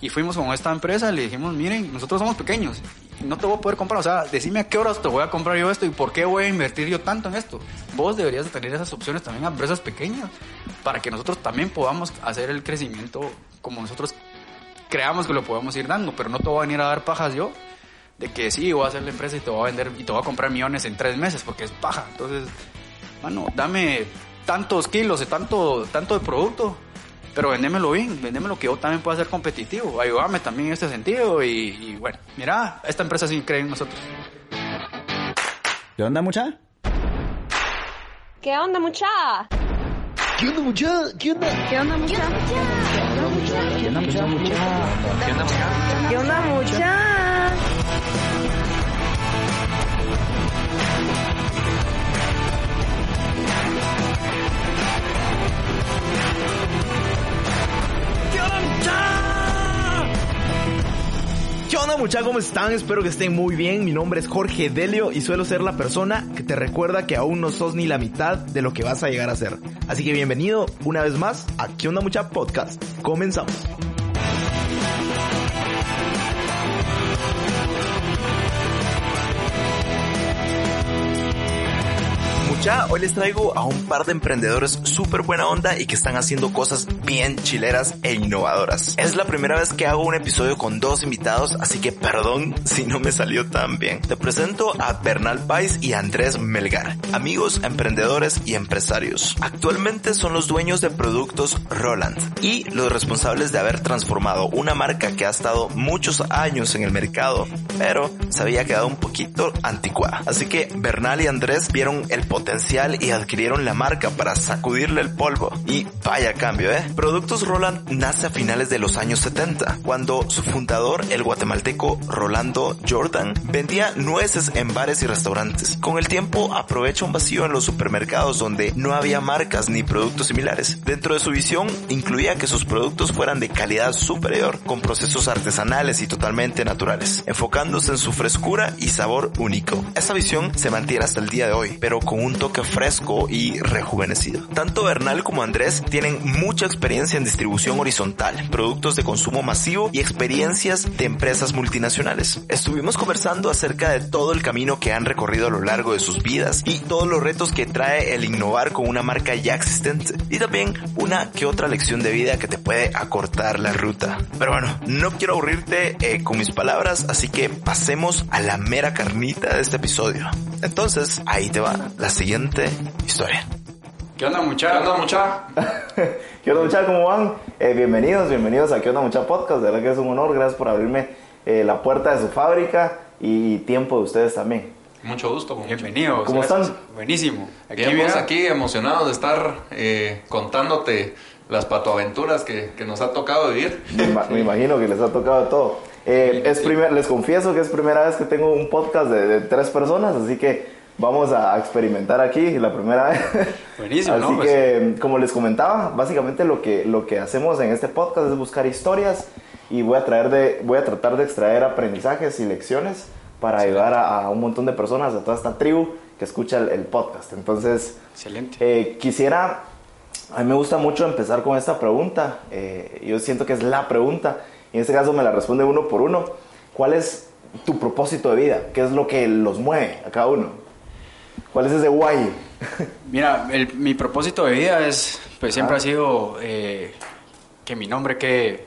Y fuimos con esta empresa le dijimos, miren, nosotros somos pequeños, no te voy a poder comprar, o sea, decime a qué horas te voy a comprar yo esto y por qué voy a invertir yo tanto en esto. Vos deberías tener esas opciones también a empresas pequeñas para que nosotros también podamos hacer el crecimiento como nosotros creamos que lo podemos ir dando, pero no te voy a venir a dar pajas yo de que sí, voy a hacer la empresa y te voy a vender y te voy a comprar millones en tres meses porque es paja. Entonces, bueno, dame tantos kilos de tanto, tanto de producto pero vendémelo bien, vendémelo que yo también pueda ser competitivo, ayúdame también en este sentido y, bueno, mira, esta empresa sí cree en nosotros. ¿Qué onda, mucha? ¿Qué onda, mucha? ¿Qué onda, mucha? ¿Qué onda? ¿Qué onda, mucha? ¿Qué onda, mucha? ¿Qué onda, mucha? ¿Qué onda, mucha? ¿Qué onda, muchachos? ¿Cómo están? Espero que estén muy bien. Mi nombre es Jorge Delio y suelo ser la persona que te recuerda que aún no sos ni la mitad de lo que vas a llegar a ser. Así que bienvenido una vez más a ¿Qué onda mucha podcast? Comenzamos. Mucha, hoy les traigo a un par de emprendedores súper buena onda y que están haciendo cosas bien chileras e innovadoras. Es la primera vez que hago un episodio con dos invitados, así que perdón si no me salió tan bien. Te presento a Bernal Pais y Andrés Melgar, amigos, emprendedores y empresarios. Actualmente son los dueños de productos Roland y los responsables de haber transformado una marca que ha estado muchos años en el mercado, pero se había quedado un poquito anticuada. Así que Bernal y Andrés vieron el potencial y adquirieron la marca para sacudirle el polvo. Y vaya cambio, ¿eh? Productos Roland nace a finales de los años 70, cuando su fundador, el guatemalteco Rolando Jordan, vendía nueces en bares y restaurantes. Con el tiempo aprovecha un vacío en los supermercados donde no había marcas ni productos similares. Dentro de su visión incluía que sus productos fueran de calidad superior, con procesos artesanales y totalmente naturales, enfocándose en su frescura y sabor único. Esa visión se mantiene hasta el día de hoy, pero con un toque fresco y rejuvenecido. Tanto Bernal como Andrés tienen mucha experiencia en distribución horizontal, productos de consumo masivo y experiencias de empresas multinacionales. Estuvimos conversando acerca de todo el camino que han recorrido a lo largo de sus vidas y todos los retos que trae el innovar con una marca ya existente y también una que otra lección de vida que te puede acortar la ruta. Pero bueno, no quiero aburrirte eh, con mis palabras, así que pasemos a la mera carnita de este episodio. Entonces, ahí te va la siguiente historia. ¿Qué onda, muchachos? ¿Qué onda, mucha? ¿Qué onda muchachos? ¿Cómo van? Eh, bienvenidos, bienvenidos a ¿Qué onda mucha podcast? De verdad que es un honor, gracias por abrirme eh, la puerta de su fábrica y tiempo de ustedes también. Mucho gusto. Bienvenidos. ¿Cómo gracias. están? Buenísimo. Aquí, mira, aquí emocionados de estar eh, contándote las patoaventuras que, que nos ha tocado vivir. Me, ima- me imagino que les ha tocado todo. Eh, es primer, les confieso que es primera vez que tengo un podcast de, de tres personas, así que vamos a experimentar aquí la primera vez. Buenísimo, Así ¿no? Pues- que, como les comentaba, básicamente lo que, lo que hacemos en este podcast es buscar historias y voy a, traer de, voy a tratar de extraer aprendizajes y lecciones para ayudar a, a un montón de personas, a toda esta tribu que escucha el, el podcast. Entonces, Excelente. eh, quisiera, a mí me gusta mucho empezar con esta pregunta. eh, yo siento que es la pregunta. Y en este caso me la responde uno por uno. ¿Cuál es tu propósito de vida? ¿Qué es lo que los mueve a cada uno? ¿Cuál es ese guay? Mira, el- mi propósito de vida es, pues siempre ha sido eh, que mi nombre quede,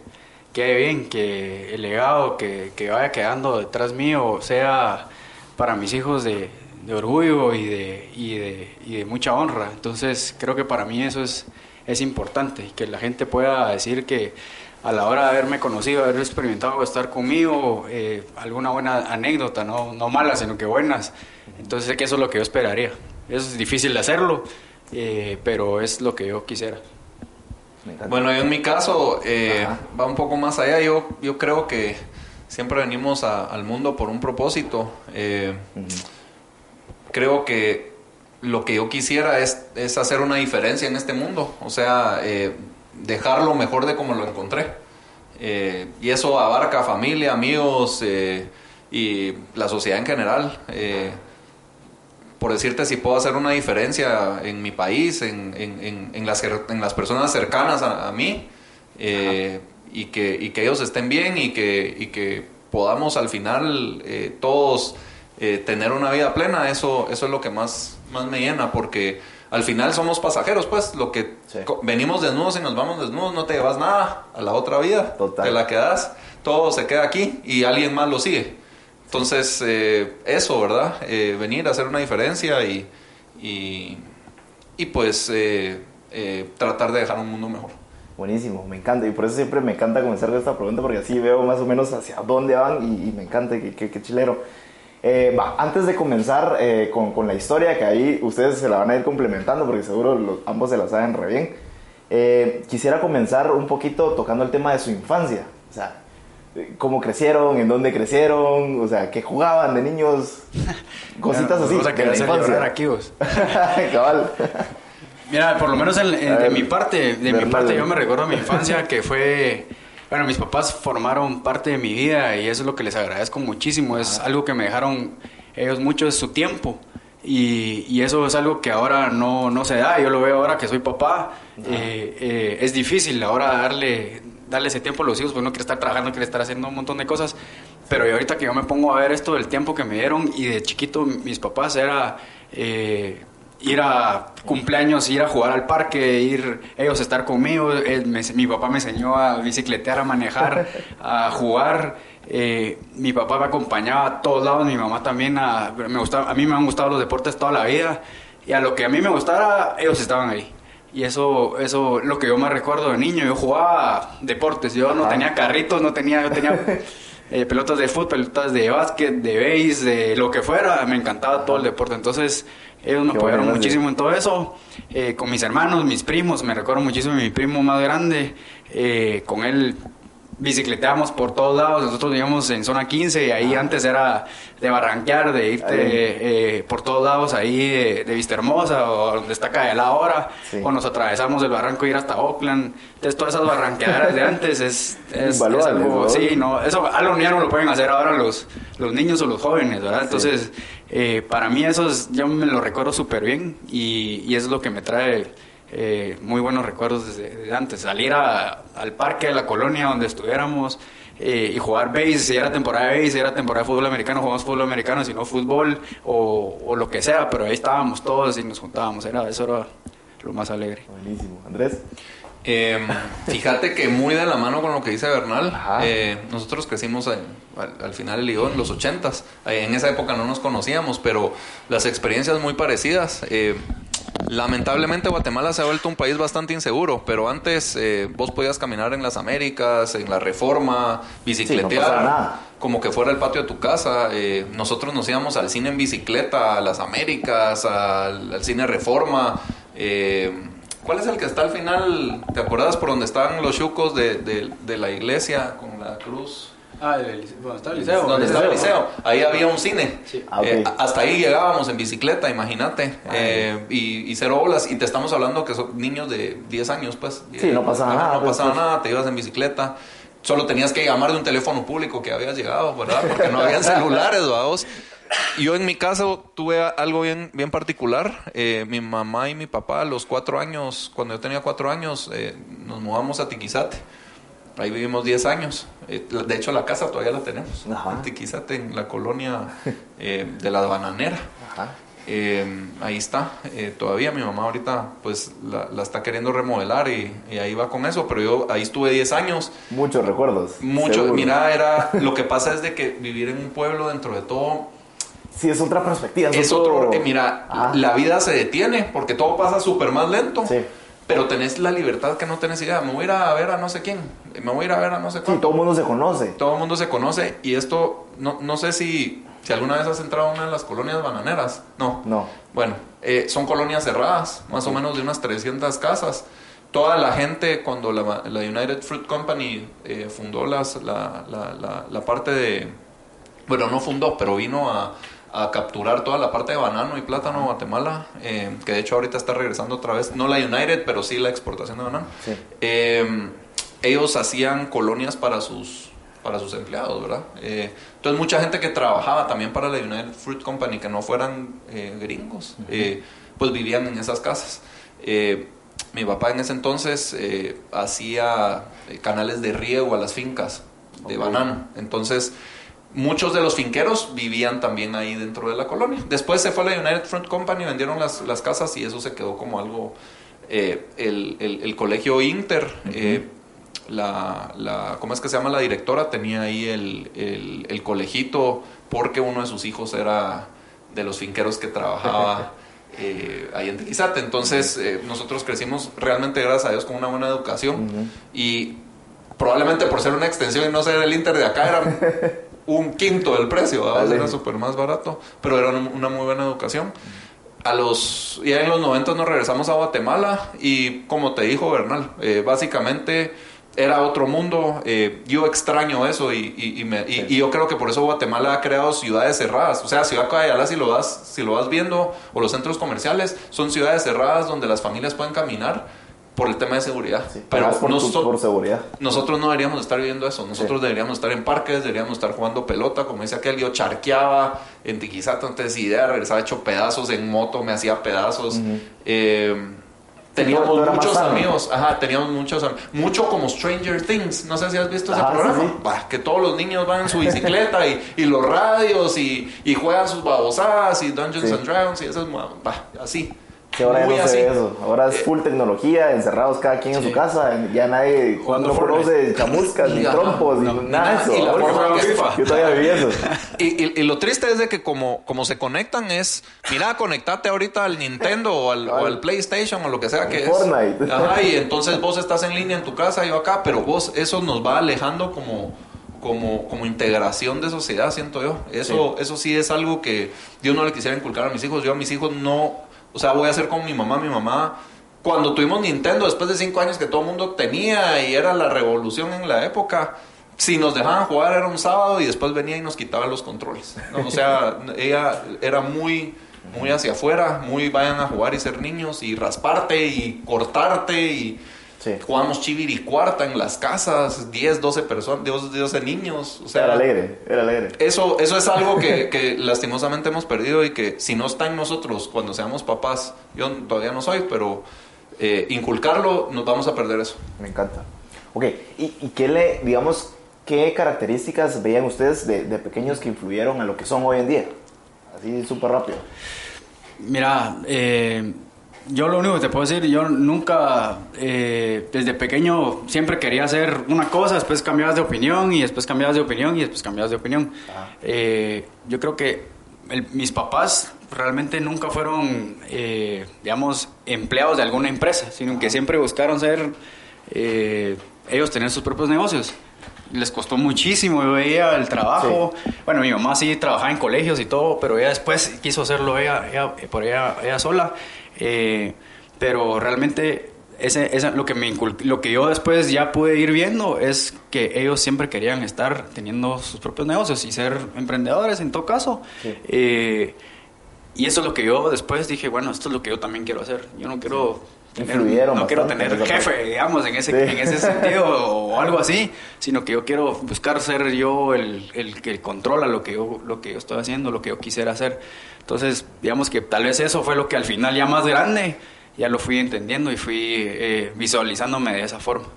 quede bien, que el legado que, que vaya quedando detrás mío sea para mis hijos de, de orgullo y de, y, de, y de mucha honra. Entonces creo que para mí eso es, es importante, que la gente pueda decir que a la hora de haberme conocido, haber experimentado estar conmigo, eh, alguna buena anécdota, no, no mala, sino que buenas. Entonces sé que eso es lo que yo esperaría. Es difícil de hacerlo, eh, pero es lo que yo quisiera. Bueno, yo en mi caso eh, va un poco más allá. Yo, yo creo que siempre venimos a- al mundo por un propósito. Eh, creo que lo que yo quisiera es, es hacer una diferencia en este mundo. O sea, eh, dejarlo mejor de como lo encontré. Eh, y eso abarca familia, amigos eh, y la sociedad en general. Eh, por decirte, si puedo hacer una diferencia en mi país, en, en- en- en las, personas cercanas a, mí, y que, que ellos estén bien y que, que podamos al final todos tener una vida plena, eso, eso es lo que más, más me llena, porque al final somos pasajeros, pues, lo que Sí. venimos desnudos y nos vamos desnudos, no te llevas nada a la otra vida, Total. te la quedas, todo se queda aquí y alguien más lo sigue. Entonces, eh, eso, ¿verdad? Eh, venir a hacer una diferencia y, y, y pues eh, eh, tratar de dejar un mundo mejor. Buenísimo, me encanta. Y por eso siempre me encanta comenzar con esta pregunta, porque así veo más o menos hacia dónde van y, y me encanta, que, que- que chilero. Eh, antes de comenzar eh, con, con la historia, que ahí ustedes se la van a ir complementando, porque seguro los- ambos se la saben re bien, eh, quisiera comenzar un poquito tocando el tema de su infancia. O sea, cómo crecieron, en dónde crecieron, o sea, qué jugaban de niños, cositas así. Vamos a de querer la hacer infancia. aquí vos. Cabal. Mira, por lo menos en- de ver, mi parte, de mi parte yo me recuerdo mi infancia que fue, bueno, mis papás formaron parte de mi vida y eso es lo que les agradezco muchísimo, es algo que me dejaron ellos mucho de su tiempo y, y eso es algo que ahora no, no se da, yo lo veo ahora que soy papá, eh, eh, es difícil ahora darle, darle ese tiempo a los hijos, porque uno quiere estar trabajando, quiere estar haciendo un montón de cosas, pero yo ahorita que yo me pongo a ver esto del tiempo que me dieron y de chiquito mis papás era... eh, ir a cumpleaños, ir a jugar al parque, ir ellos estar conmigo. Él me- mi papá me enseñó a bicicletear, a manejar, a jugar. Eh, mi papá me acompañaba a todos lados, mi mamá también. A, me gustaba, a mí me han gustado los deportes toda la vida y a lo que a mí me gustara, ellos estaban ahí. Y eso, eso, lo que yo más recuerdo de niño, yo jugaba deportes, yo no tenía carritos, no tenía, yo tenía eh, pelotas de fútbol, pelotas de básquet, de base, de lo que fuera, me encantaba todo el deporte. Entonces, ellos me Qué apoyaron muchísimo en todo eso. Eh, con mis hermanos, mis primos, me recuerdo muchísimo mi primo más grande. eh, con él bicicleteamos por todos lados. Nosotros vivíamos en zona 15 y ahí antes era de barranquear, de irte eh, por todos lados ahí de, de Vista Hermosa o donde está Caela ahora. Sí. O nos atravesamos el barranco y ir hasta Oakland. Entonces, todas esas barranqueaderas de antes es, es, es algo. ¿no? Sí, no, eso algo ya no lo pueden hacer ahora los, los niños o los jóvenes, ¿verdad? Entonces, eh, para mí eso es, yo me lo recuerdo súper bien y, es lo que me trae eh, muy buenos recuerdos desde, antes. Salir al parque de la colonia donde estuviéramos eh, y jugar base, si era temporada de base, si era temporada de fútbol americano, jugamos fútbol americano, si no fútbol o, o lo que sea, pero ahí estábamos todos y nos juntábamos, era, eso era lo más alegre. Buenísimo. Andrés. Eh, fíjate que muy de la mano con lo que dice Bernal, eh, nosotros crecimos en- al, al final del en los ochentas, Eh, en esa época no nos conocíamos, pero las experiencias muy parecidas. Eh, lamentablemente Guatemala se ha vuelto un país bastante inseguro, pero antes eh, vos podías caminar en las Américas, en la Reforma, bicicletear, pasaba nada. como que fuera el patio de tu casa. Eh, nosotros nos íbamos al cine en bicicleta, a las Américas, al, al cine Reforma. Eh, ¿Cuál es el que está al final? ¿Te acuerdas por donde estaban los chucos de, de- de la iglesia con la cruz? Ah, el, ¿dónde está el liceo? Donde estaba el liceo. Ahí había un cine. Sí. Ah. Eh, hasta ahí llegábamos en bicicleta, imagínate. Eh, y, y cero bolas. Y te estamos hablando que son niños de 10 años, pues. Sí, no pasaba Ajá, nada, No pues, pasaba pues. nada, te ibas en bicicleta. Solo tenías que llamar de un teléfono público que habías llegado, ¿verdad? Porque no habían celulares, vamos. Yo en mi caso tuve algo bien, bien particular. Eh, mi mamá y mi papá a los cuatro años, cuando yo tenía cuatro años, eh, nos mudamos a Tiquizate. Ahí vivimos 10 años. Eh, de hecho, la casa todavía la tenemos. Ajá. En Tiquizate, en la colonia eh, de la bananera. Ajá. Ahí está, todavía mi mamá ahorita pues la, la está queriendo remodelar y, y ahí va con eso, pero yo ahí estuve 10 años, Muchos recuerdos. mucho, seguro. mira, era, lo que pasa es de que vivir en un pueblo dentro de todo Sí, es otra perspectiva. es otro, eh, mira, Ajá. la vida se detiene porque todo pasa súper más lento, Sí. pero tenés la libertad que no tenés idea, me voy a ir a ver a no sé quién, me voy a ir a ver a no sé Sí, cuánto todo el mundo se conoce. todo el mundo se conoce y esto, no, no sé si, si alguna vez has entrado a una de las colonias bananeras. No. No. Bueno, eh, son colonias cerradas, más o menos de unas 300 casas. Toda la gente, cuando la, la United Fruit Company eh, fundó las, la, la, la, la parte de... Bueno, no fundó, pero vino a, a capturar toda la parte de banano y plátano Guatemala, eh, que de hecho ahorita está regresando otra vez, no la United, pero sí la exportación de banano. Sí. Eh, ellos hacían colonias para sus, para sus empleados, ¿verdad? Eh, entonces mucha gente que trabajaba también para la United Fruit Company, que no fueran gringos, pues vivían en esas casas. Mi papá en ese entonces hacía canales de riego a las fincas de banano. Entonces, muchos de los finqueros vivían también ahí dentro de la colonia. Después se fue a la United Front Company, vendieron las, las casas y eso se quedó como algo... eh, el, el- el colegio Inter, eh, la, la, ¿cómo es que se llama la directora? Tenía ahí el, el, el colegito porque uno de sus hijos era de los finqueros que trabajaba eh, ahí en Tequizate. Entonces eh, nosotros crecimos realmente, gracias a Dios, con una buena educación y probablemente por ser una extensión y no ser el Inter de acá era un quinto del precio, era súper más barato, pero era una, muy buena educación. A los, ya en los 90 nos regresamos a Guatemala y como te dijo Bernal, eh, básicamente era otro mundo. eh, yo extraño eso y, y- y me- y yo creo que por eso Guatemala ha creado ciudades cerradas. O sea, Ciudad Cayala, si lo vas, si lo vas viendo, o los centros comerciales, son ciudades cerradas donde las familias pueden caminar por el tema de seguridad. Sí, Pero pagas por, tu- noso- por seguridad. nosotros no deberíamos estar viviendo eso. Nosotros Sí. deberíamos estar en parques, deberíamos estar jugando pelota. Como dice aquel, yo charqueaba en Tiquizata, entonces idea, regresaba hecho pedazos en moto, me hacía pedazos. Eh, teníamos muchos sano. amigos, ajá, teníamos muchos mucho como Stranger Things. No sé si has visto ese Ajá, sí, programa. sí. Bah, que todos los niños van en su bicicleta y, y los radios y, y juegan sus babosadas y Dungeons and Dragons y esas, bah, así. Que ahora ya Muy no se así. ve eso. Ahora es Eh, full tecnología, encerrados cada quien en su casa. Ya nadie Jugando no Fortnite. conoce chamuscas, ni trompos, No, ni nada de eso. Y la Ahora- que- Yo todavía viví eso. Y, y- y lo triste es de que como, como se conectan es, mira, conectate ahorita al Nintendo o al, o al PlayStation o lo que sea que es. Fortnite. Ajá, y entonces vos estás en línea en tu casa, yo acá, pero vos eso nos va alejando como, como, como integración de sociedad, siento yo. Eso, eso sí es algo que yo no le quisiera inculcar a mis hijos. Yo a mis hijos no, o sea, voy a hacer con mi mamá, mi mamá. Cuando tuvimos Nintendo, después de cinco años que todo el mundo tenía y era la revolución en la época, si nos dejaban jugar era un sábado y después venía y nos quitaba los controles. O sea, ella era muy, muy hacia afuera, muy vayan a jugar y ser niños y rasparte y cortarte y Sí. jugamos chiviri cuarta en las casas, 10, 12 personas, 12, 12 niños. O sea, Era alegre, era alegre. eso, eso es algo que, que lastimosamente hemos perdido y que si no está en nosotros cuando seamos papás, yo todavía no soy, pero eh, inculcarlo, nos vamos a perder eso. Me encanta. Ok, ¿y, y qué le, digamos, qué características veían ustedes de, de pequeños que influyeron a lo que son hoy en día? Así súper rápido. Mira, eh, yo lo único que te puedo decir, yo nunca, eh, desde pequeño, siempre quería hacer una cosa, después cambiabas de opinión y después cambiabas de opinión y después cambiabas de opinión. Eh, yo creo que el- mis papás realmente nunca fueron, eh, digamos, empleados de alguna empresa, sino que siempre buscaron ser, eh, ellos tener sus propios negocios. Les costó muchísimo, yo veía el trabajo. Bueno, mi mamá sí trabajaba en colegios y todo, pero ella después quiso hacerlo ella, ella- por ella, ella sola. Eh, pero realmente ese, ese- lo, que me lo que yo después ya pude ir viendo es que ellos siempre querían estar teniendo sus propios negocios y ser emprendedores en todo caso. Sí. Eh, y eso es lo que yo después dije, bueno, esto es lo que yo también quiero hacer. Yo no quiero tener, Influyeron no quiero tener jefe, digamos, en ese, Sí. en ese sentido o algo así, sino que yo quiero buscar ser yo el, el que controla lo que, yo, lo que yo estoy haciendo, lo que yo quisiera hacer. Entonces, digamos que tal vez eso fue lo que al final ya más grande, ya lo fui entendiendo y fui eh, visualizándome de esa forma.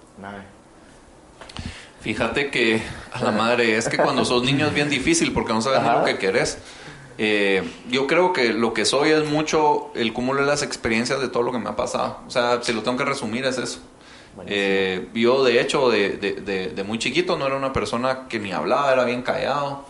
Fíjate que a la madre es que cuando sos niño es bien difícil porque no sabes Ajá. lo que querés. Eh, yo creo que lo que soy es mucho el cúmulo de las experiencias de todo lo que me ha pasado. O sea, si lo tengo que resumir es eso. Eh, yo de hecho de, de- de- de muy chiquito no era una persona que ni hablaba, era bien callado.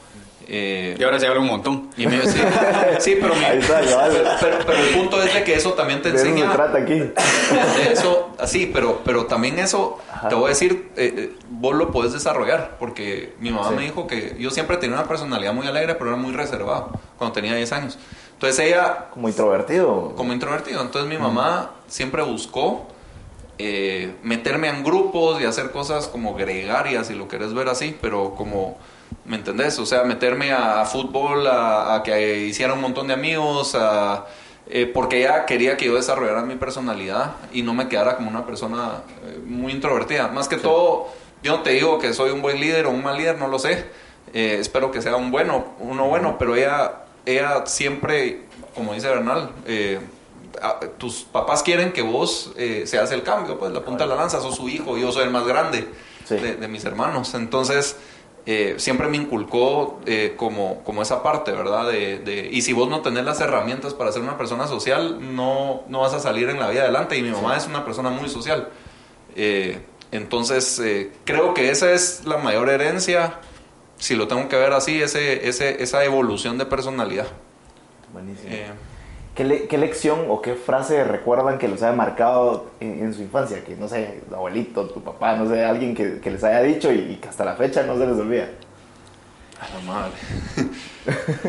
Eh, Y ahora se habla un montón. y me- sí, sí, pero, mi- está, pero, pero- pero el punto es de que eso también te De eso se enseña trata aquí. de eso, así, pero, pero también eso, Ajá. te voy a decir, eh, eh, vos lo podés desarrollar, porque mi mamá Sí. me dijo que yo siempre tenía una personalidad muy alegre, pero era muy reservado cuando tenía 10 años. Entonces ella, Como introvertido. como introvertido, entonces mi mamá siempre buscó eh, meterme en grupos y hacer cosas como gregarias, si lo querés ver así, pero como, ¿me entendés? O sea, meterme a, fútbol, a, a que hiciera un montón de amigos, a, eh, porque ella quería que yo desarrollara mi personalidad y no me quedara como una persona eh, muy introvertida. Más que todo, yo no te digo que soy un buen líder o un mal líder, no lo sé. Eh, espero que sea un bueno, uno bueno, pero ella, ella siempre, como dice Bernal, ah, tus papás quieren que vos seas el cambio, pues la punta de la lanza, sos su hijo, yo soy el más grande Sí. de, de mis hermanos. Entonces, eh, siempre me inculcó eh, como, como esa parte, ¿verdad? De, de- y si vos no tenés las herramientas para ser una persona social, no, no vas a salir en la vida adelante. Y mi mamá es una persona muy social. Eh, entonces, eh, creo que esa es la mayor herencia, si lo tengo que ver así, ese, ese, esa evolución de personalidad. Buenísimo. ¿Qué, le- qué lección o qué frase recuerdan que los haya marcado en, en su infancia? Que no sé, tu abuelito, tu papá, no sé, alguien que, que les haya dicho y, y que hasta la fecha no se les olvida. A la madre.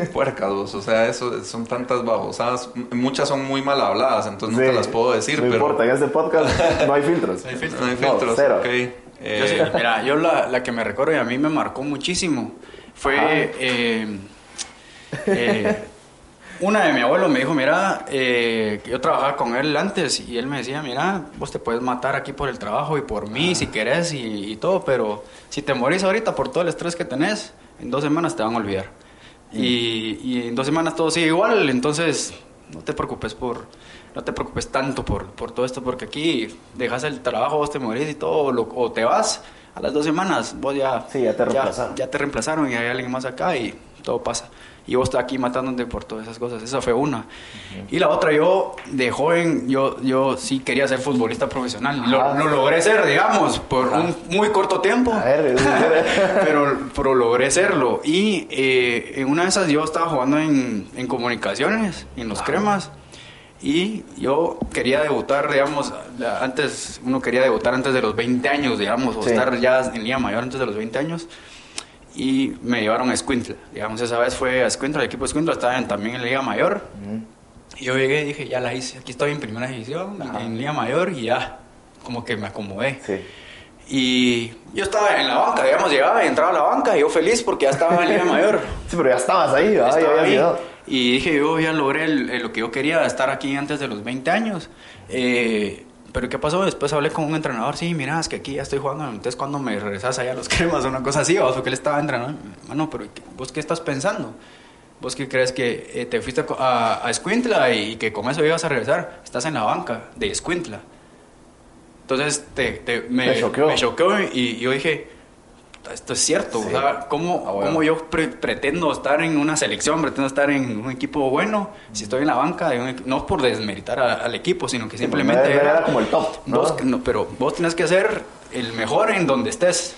Puercas, vos, o sea, eso son tantas babosadas. Muchas son muy mal habladas, entonces no Sí, te las puedo decir, No pero. importa, en este podcast no hay filtros. No hay filtros. No hay No, filtros, cero. ok. Eh, Yo sí, mira, yo la, la que me recuerdo y a mí me marcó muchísimo fue eh, eh, una de mi abuelo me dijo, mira, eh, yo trabajaba con él antes y él me decía, mira, vos te puedes matar aquí por el trabajo y por mí si querés y, y todo, pero si te morís ahorita por todo el estrés que tenés, en dos semanas te van a olvidar. Y, y en dos semanas todo sigue igual, entonces no te preocupes por no te preocupes tanto por, por todo esto porque aquí dejas el trabajo, vos te morís y todo, lo- o te vas a las dos semanas, vos ya Sí, ya te reemplazaron. ya te reemplazaron y hay alguien más acá y todo pasa. Y vos estás aquí matándote por todas esas cosas. Esa fue una. Y la otra, yo de joven, yo, yo sí quería ser futbolista profesional. Lo, Ajá. lo logré ser, digamos, por un muy corto tiempo. A ver, pero, pero logré serlo. Y eh, en una de esas yo estaba jugando en, en comunicaciones, en los cremas. Y yo quería debutar, digamos, antes, uno quería debutar antes de los 20 años, digamos, o Sí. estar ya en Liga Mayor antes de los 20 años. Y me llevaron a Escuintla. Digamos, esa vez fue a Escuintla, el equipo de Escuintla estaba en- también en Liga Mayor. Y yo llegué y dije, ya la hice, aquí estoy en primera división, en, en Liga Mayor, y ya, como que me acomodé. Sí. Y yo estaba en la banca, digamos, llegaba y entraba a la banca y yo feliz porque ya estaba en Liga Mayor. Sí, pero ya estabas ahí, ¿verdad? Ya Estaba habías ahí. llegado. Y dije, yo ya logré el- el- lo que yo quería, estar aquí antes de los 20 años. Eh, pero ¿qué pasó? Después hablé con un entrenador, sí, mira, es que aquí ya estoy jugando, entonces cuando me regresas allá a los cremas, una cosa así, vos, porque él estaba entrenando. Mano, pero ¿qué- ¿vos qué estás pensando? ¿Vos qué crees que eh, te fuiste a, a, a Escuintla y que con eso ibas a regresar? Estás en la banca de Escuintla. Entonces te, te- me, Me choqueó. me choqueó y, y yo dije, esto es cierto. Sí. O sea, ¿cómo, Ah, bueno. cómo yo pre- pretendo estar en una selección, pretendo estar en un equipo bueno, si estoy en la banca, de un no por desmeritar a- al equipo, sino que Sí, simplemente... era- era como el top, ¿no? Vos- no, pero vos tienes que ser el mejor en donde estés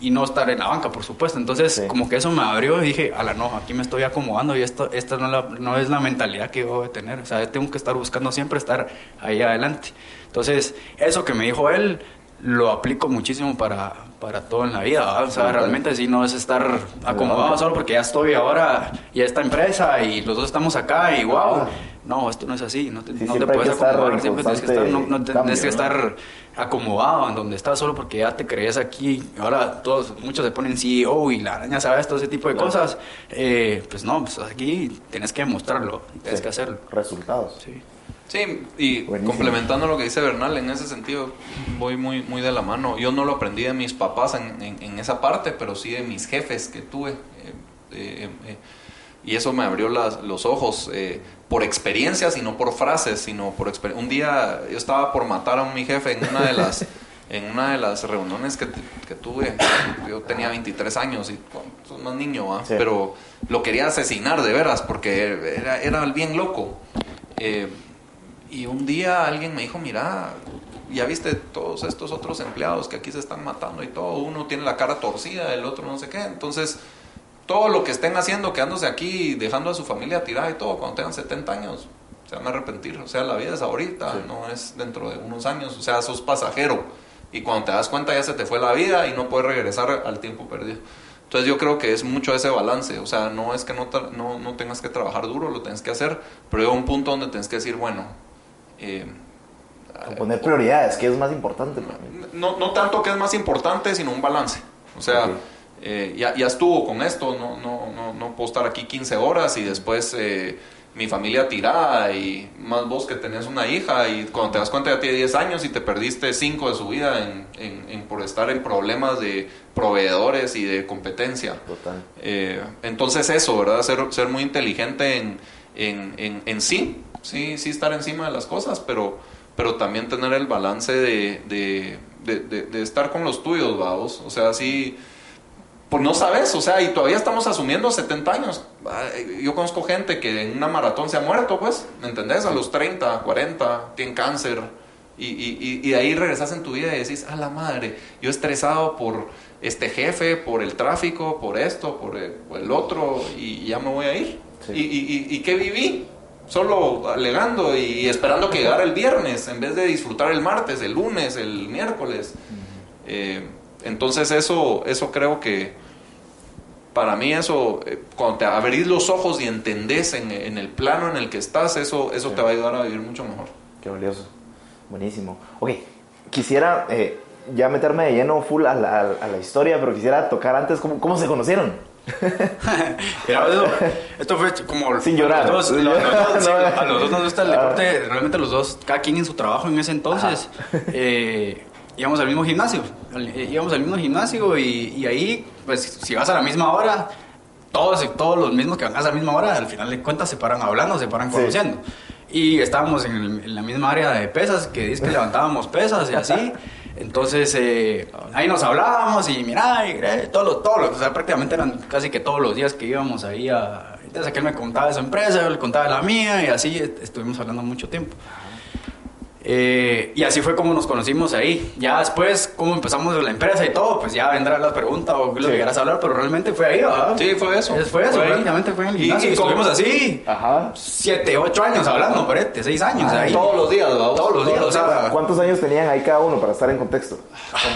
y no estar en la banca, por supuesto. Entonces, Sí. como que eso me abrió y dije, ala, no, aquí me estoy acomodando y esto, esta no, la- no es la mentalidad que yo debo de tener. O sea, tengo que estar buscando siempre estar ahí adelante. Entonces, eso que me dijo él, lo aplico muchísimo para, para todo en la vida. ¿verdad? O sea, realmente sí no es estar acomodado solo porque ya estoy ahora y esta empresa y los dos estamos acá y wow. No, esto no es así. No te, Sí, no te puedes acomodar. Siempre tienes que estar, no, no constante tienes que cambio, estar acomodado en donde estás solo porque ya te crees aquí. Ahora todos, muchos se ponen CEO y la araña sabes todo ese tipo de cosas. Eh, pues no, pues aquí tienes que demostrarlo, tienes Sí. que hacerlo. Resultados. Sí. Sí, y Buenísimo. complementando lo que dice Bernal, en ese sentido voy muy, muy de la mano. Yo no lo aprendí de mis papás en, en- en esa parte, pero sí de mis jefes que tuve. eh, eh, eh, y eso me abrió las- los ojos eh, por experiencias y no por frases, sino por Un día yo estaba por matar a un mi jefe en una de las... En una de las reuniones que, que tuve, yo tenía 23 años y bueno, soy más niño. Sí. pero lo quería asesinar de veras porque era, era bien loco. Eh, y un día alguien me dijo, mira, ya viste todos estos otros empleados que aquí se están matando y todo, uno tiene la cara torcida, el otro no sé qué, entonces todo lo que estén haciendo, quedándose aquí, dejando a su familia tirada y todo, cuando tengan 70 años, se van a arrepentir, o sea, la vida es ahorita, Sí. no es dentro de unos años, o sea, sos pasajero y cuando te das cuenta ya se te fue la vida y no puedes regresar al tiempo perdido. Entonces yo creo que es mucho ese balance, o sea, no es que no, no, no tengas que trabajar duro, lo tienes que hacer, pero llega un punto donde tienes que decir, bueno, eh, poner prioridades, que es más importante para mí. no, no tanto que es más importante, sino un balance. O sea, Ok. eh, ya, ya estuvo con esto, no, no, no, no puedo estar aquí 15 horas y después eh, mi familia tirada y más vos que tenés una hija y cuando te das cuenta ya tiene 10 años y te perdiste 5 de su vida en, en- en por estar en problemas de proveedores y de competencia. Total. Eh, entonces eso, ¿verdad? Ser, ser muy inteligente en, en, en, en sí, sí, sí estar encima de las cosas, pero, pero también tener el balance de, de, de, estar con los tuyos, vamos. O sea, sí, pues no sabes, o sea, y todavía estamos asumiendo 70 años. Yo conozco gente que en una maratón se ha muerto, pues, ¿me entendés? A los 30, 40, tienen cáncer. Y, y, y, y de ahí regresas en tu vida y decís, a la madre, yo estresado por este jefe, por el tráfico, por esto, por el, por el otro, y ya me voy a ir. Sí. ¿Y, y, qué viví? Solo alegando y esperando que llegara el viernes, en vez de disfrutar el martes, el lunes, el miércoles. Eh, entonces eso, eso creo que para mí eso, eh, cuando te abrís los ojos y entendés en, en el plano en el que estás, eso, eso Sí. te va a ayudar a vivir mucho mejor. Qué valioso. Buenísimo. Ok, quisiera eh, ya meterme de lleno full a la, a la historia, pero quisiera tocar antes cómo, cómo se conocieron. Eso- esto fue como... Sin llorar. los dos- los- los sí, No. a los dos nos gusta el Ah. deporte, realmente los dos, cada quien en su trabajo en ese entonces, eh, íbamos al mismo gimnasio, eh, íbamos al mismo gimnasio y, y ahí, pues, si vas a la misma hora, todos, todos los mismos que van a la misma hora, al final de cuentas se paran hablando, se paran Sí. conociendo. Y estábamos en, el- en la misma área de pesas, que dice que levantábamos pesas y así. Entonces, eh, ahí nos hablábamos y mira, eh, todos todos los- o sea, prácticamente eran casi que todos los días que íbamos ahí a... Entonces aquel me contaba de su empresa, yo le contaba de la mía y así est- estuvimos hablando mucho tiempo. Eh, y así fue como nos conocimos ahí. Ya después, cómo empezamos la empresa y todo, pues ya vendrá la pregunta o lo Sí. que hablar, pero realmente fue ahí, ¿verdad? Sí, fue eso. Es- Fue eso, Fue prácticamente fue en el Y- gimnasio. y Y, estuvimos así, Ajá. siete, ocho años hablando, parete, seis años Ah, ahí. Todos los días, ¿verdad? Todos los días, o sea, ¿Cuántos años tenían ahí cada uno para estar en contexto?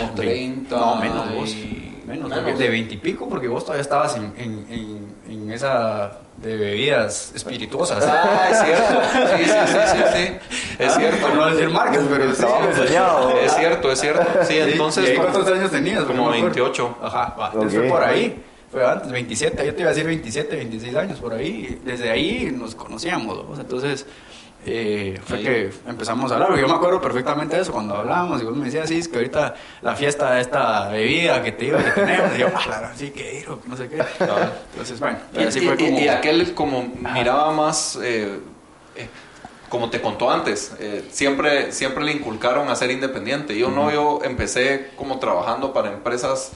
como 30. No, menos vos. y- Menos, de veintipico, porque vos todavía estabas en, en, en, en esa de bebidas espirituosas. Ah, es cierto. Sí, sí, sí, sí, sí. Es Ah, cierto. no decir marcas, pero sí. Trabajo soñado. Es cierto, es cierto. Sí, Sí, entonces. ¿y ¿Cuántos años tenías? como No me acuerdo. 28. Ajá, va, entonces fue por ahí. Fue antes, 27, yo te iba a decir 27, 26 años por ahí. Desde ahí nos conocíamos, ¿no? entonces eh, fue Ahí. que empezamos a hablar. Yo me acuerdo perfectamente de eso cuando hablábamos y vos me decías, sí, es que ahorita la fiesta de esta bebida que te digo que tenemos, y yo, ah, la- sí, que ir, no sé qué. Entonces, bueno, Y, así y- fue como... y- y aquel como miraba más, eh, eh, como te contó antes, eh, siempre, siempre le inculcaron a ser independiente. Yo no, yo empecé como trabajando para empresas.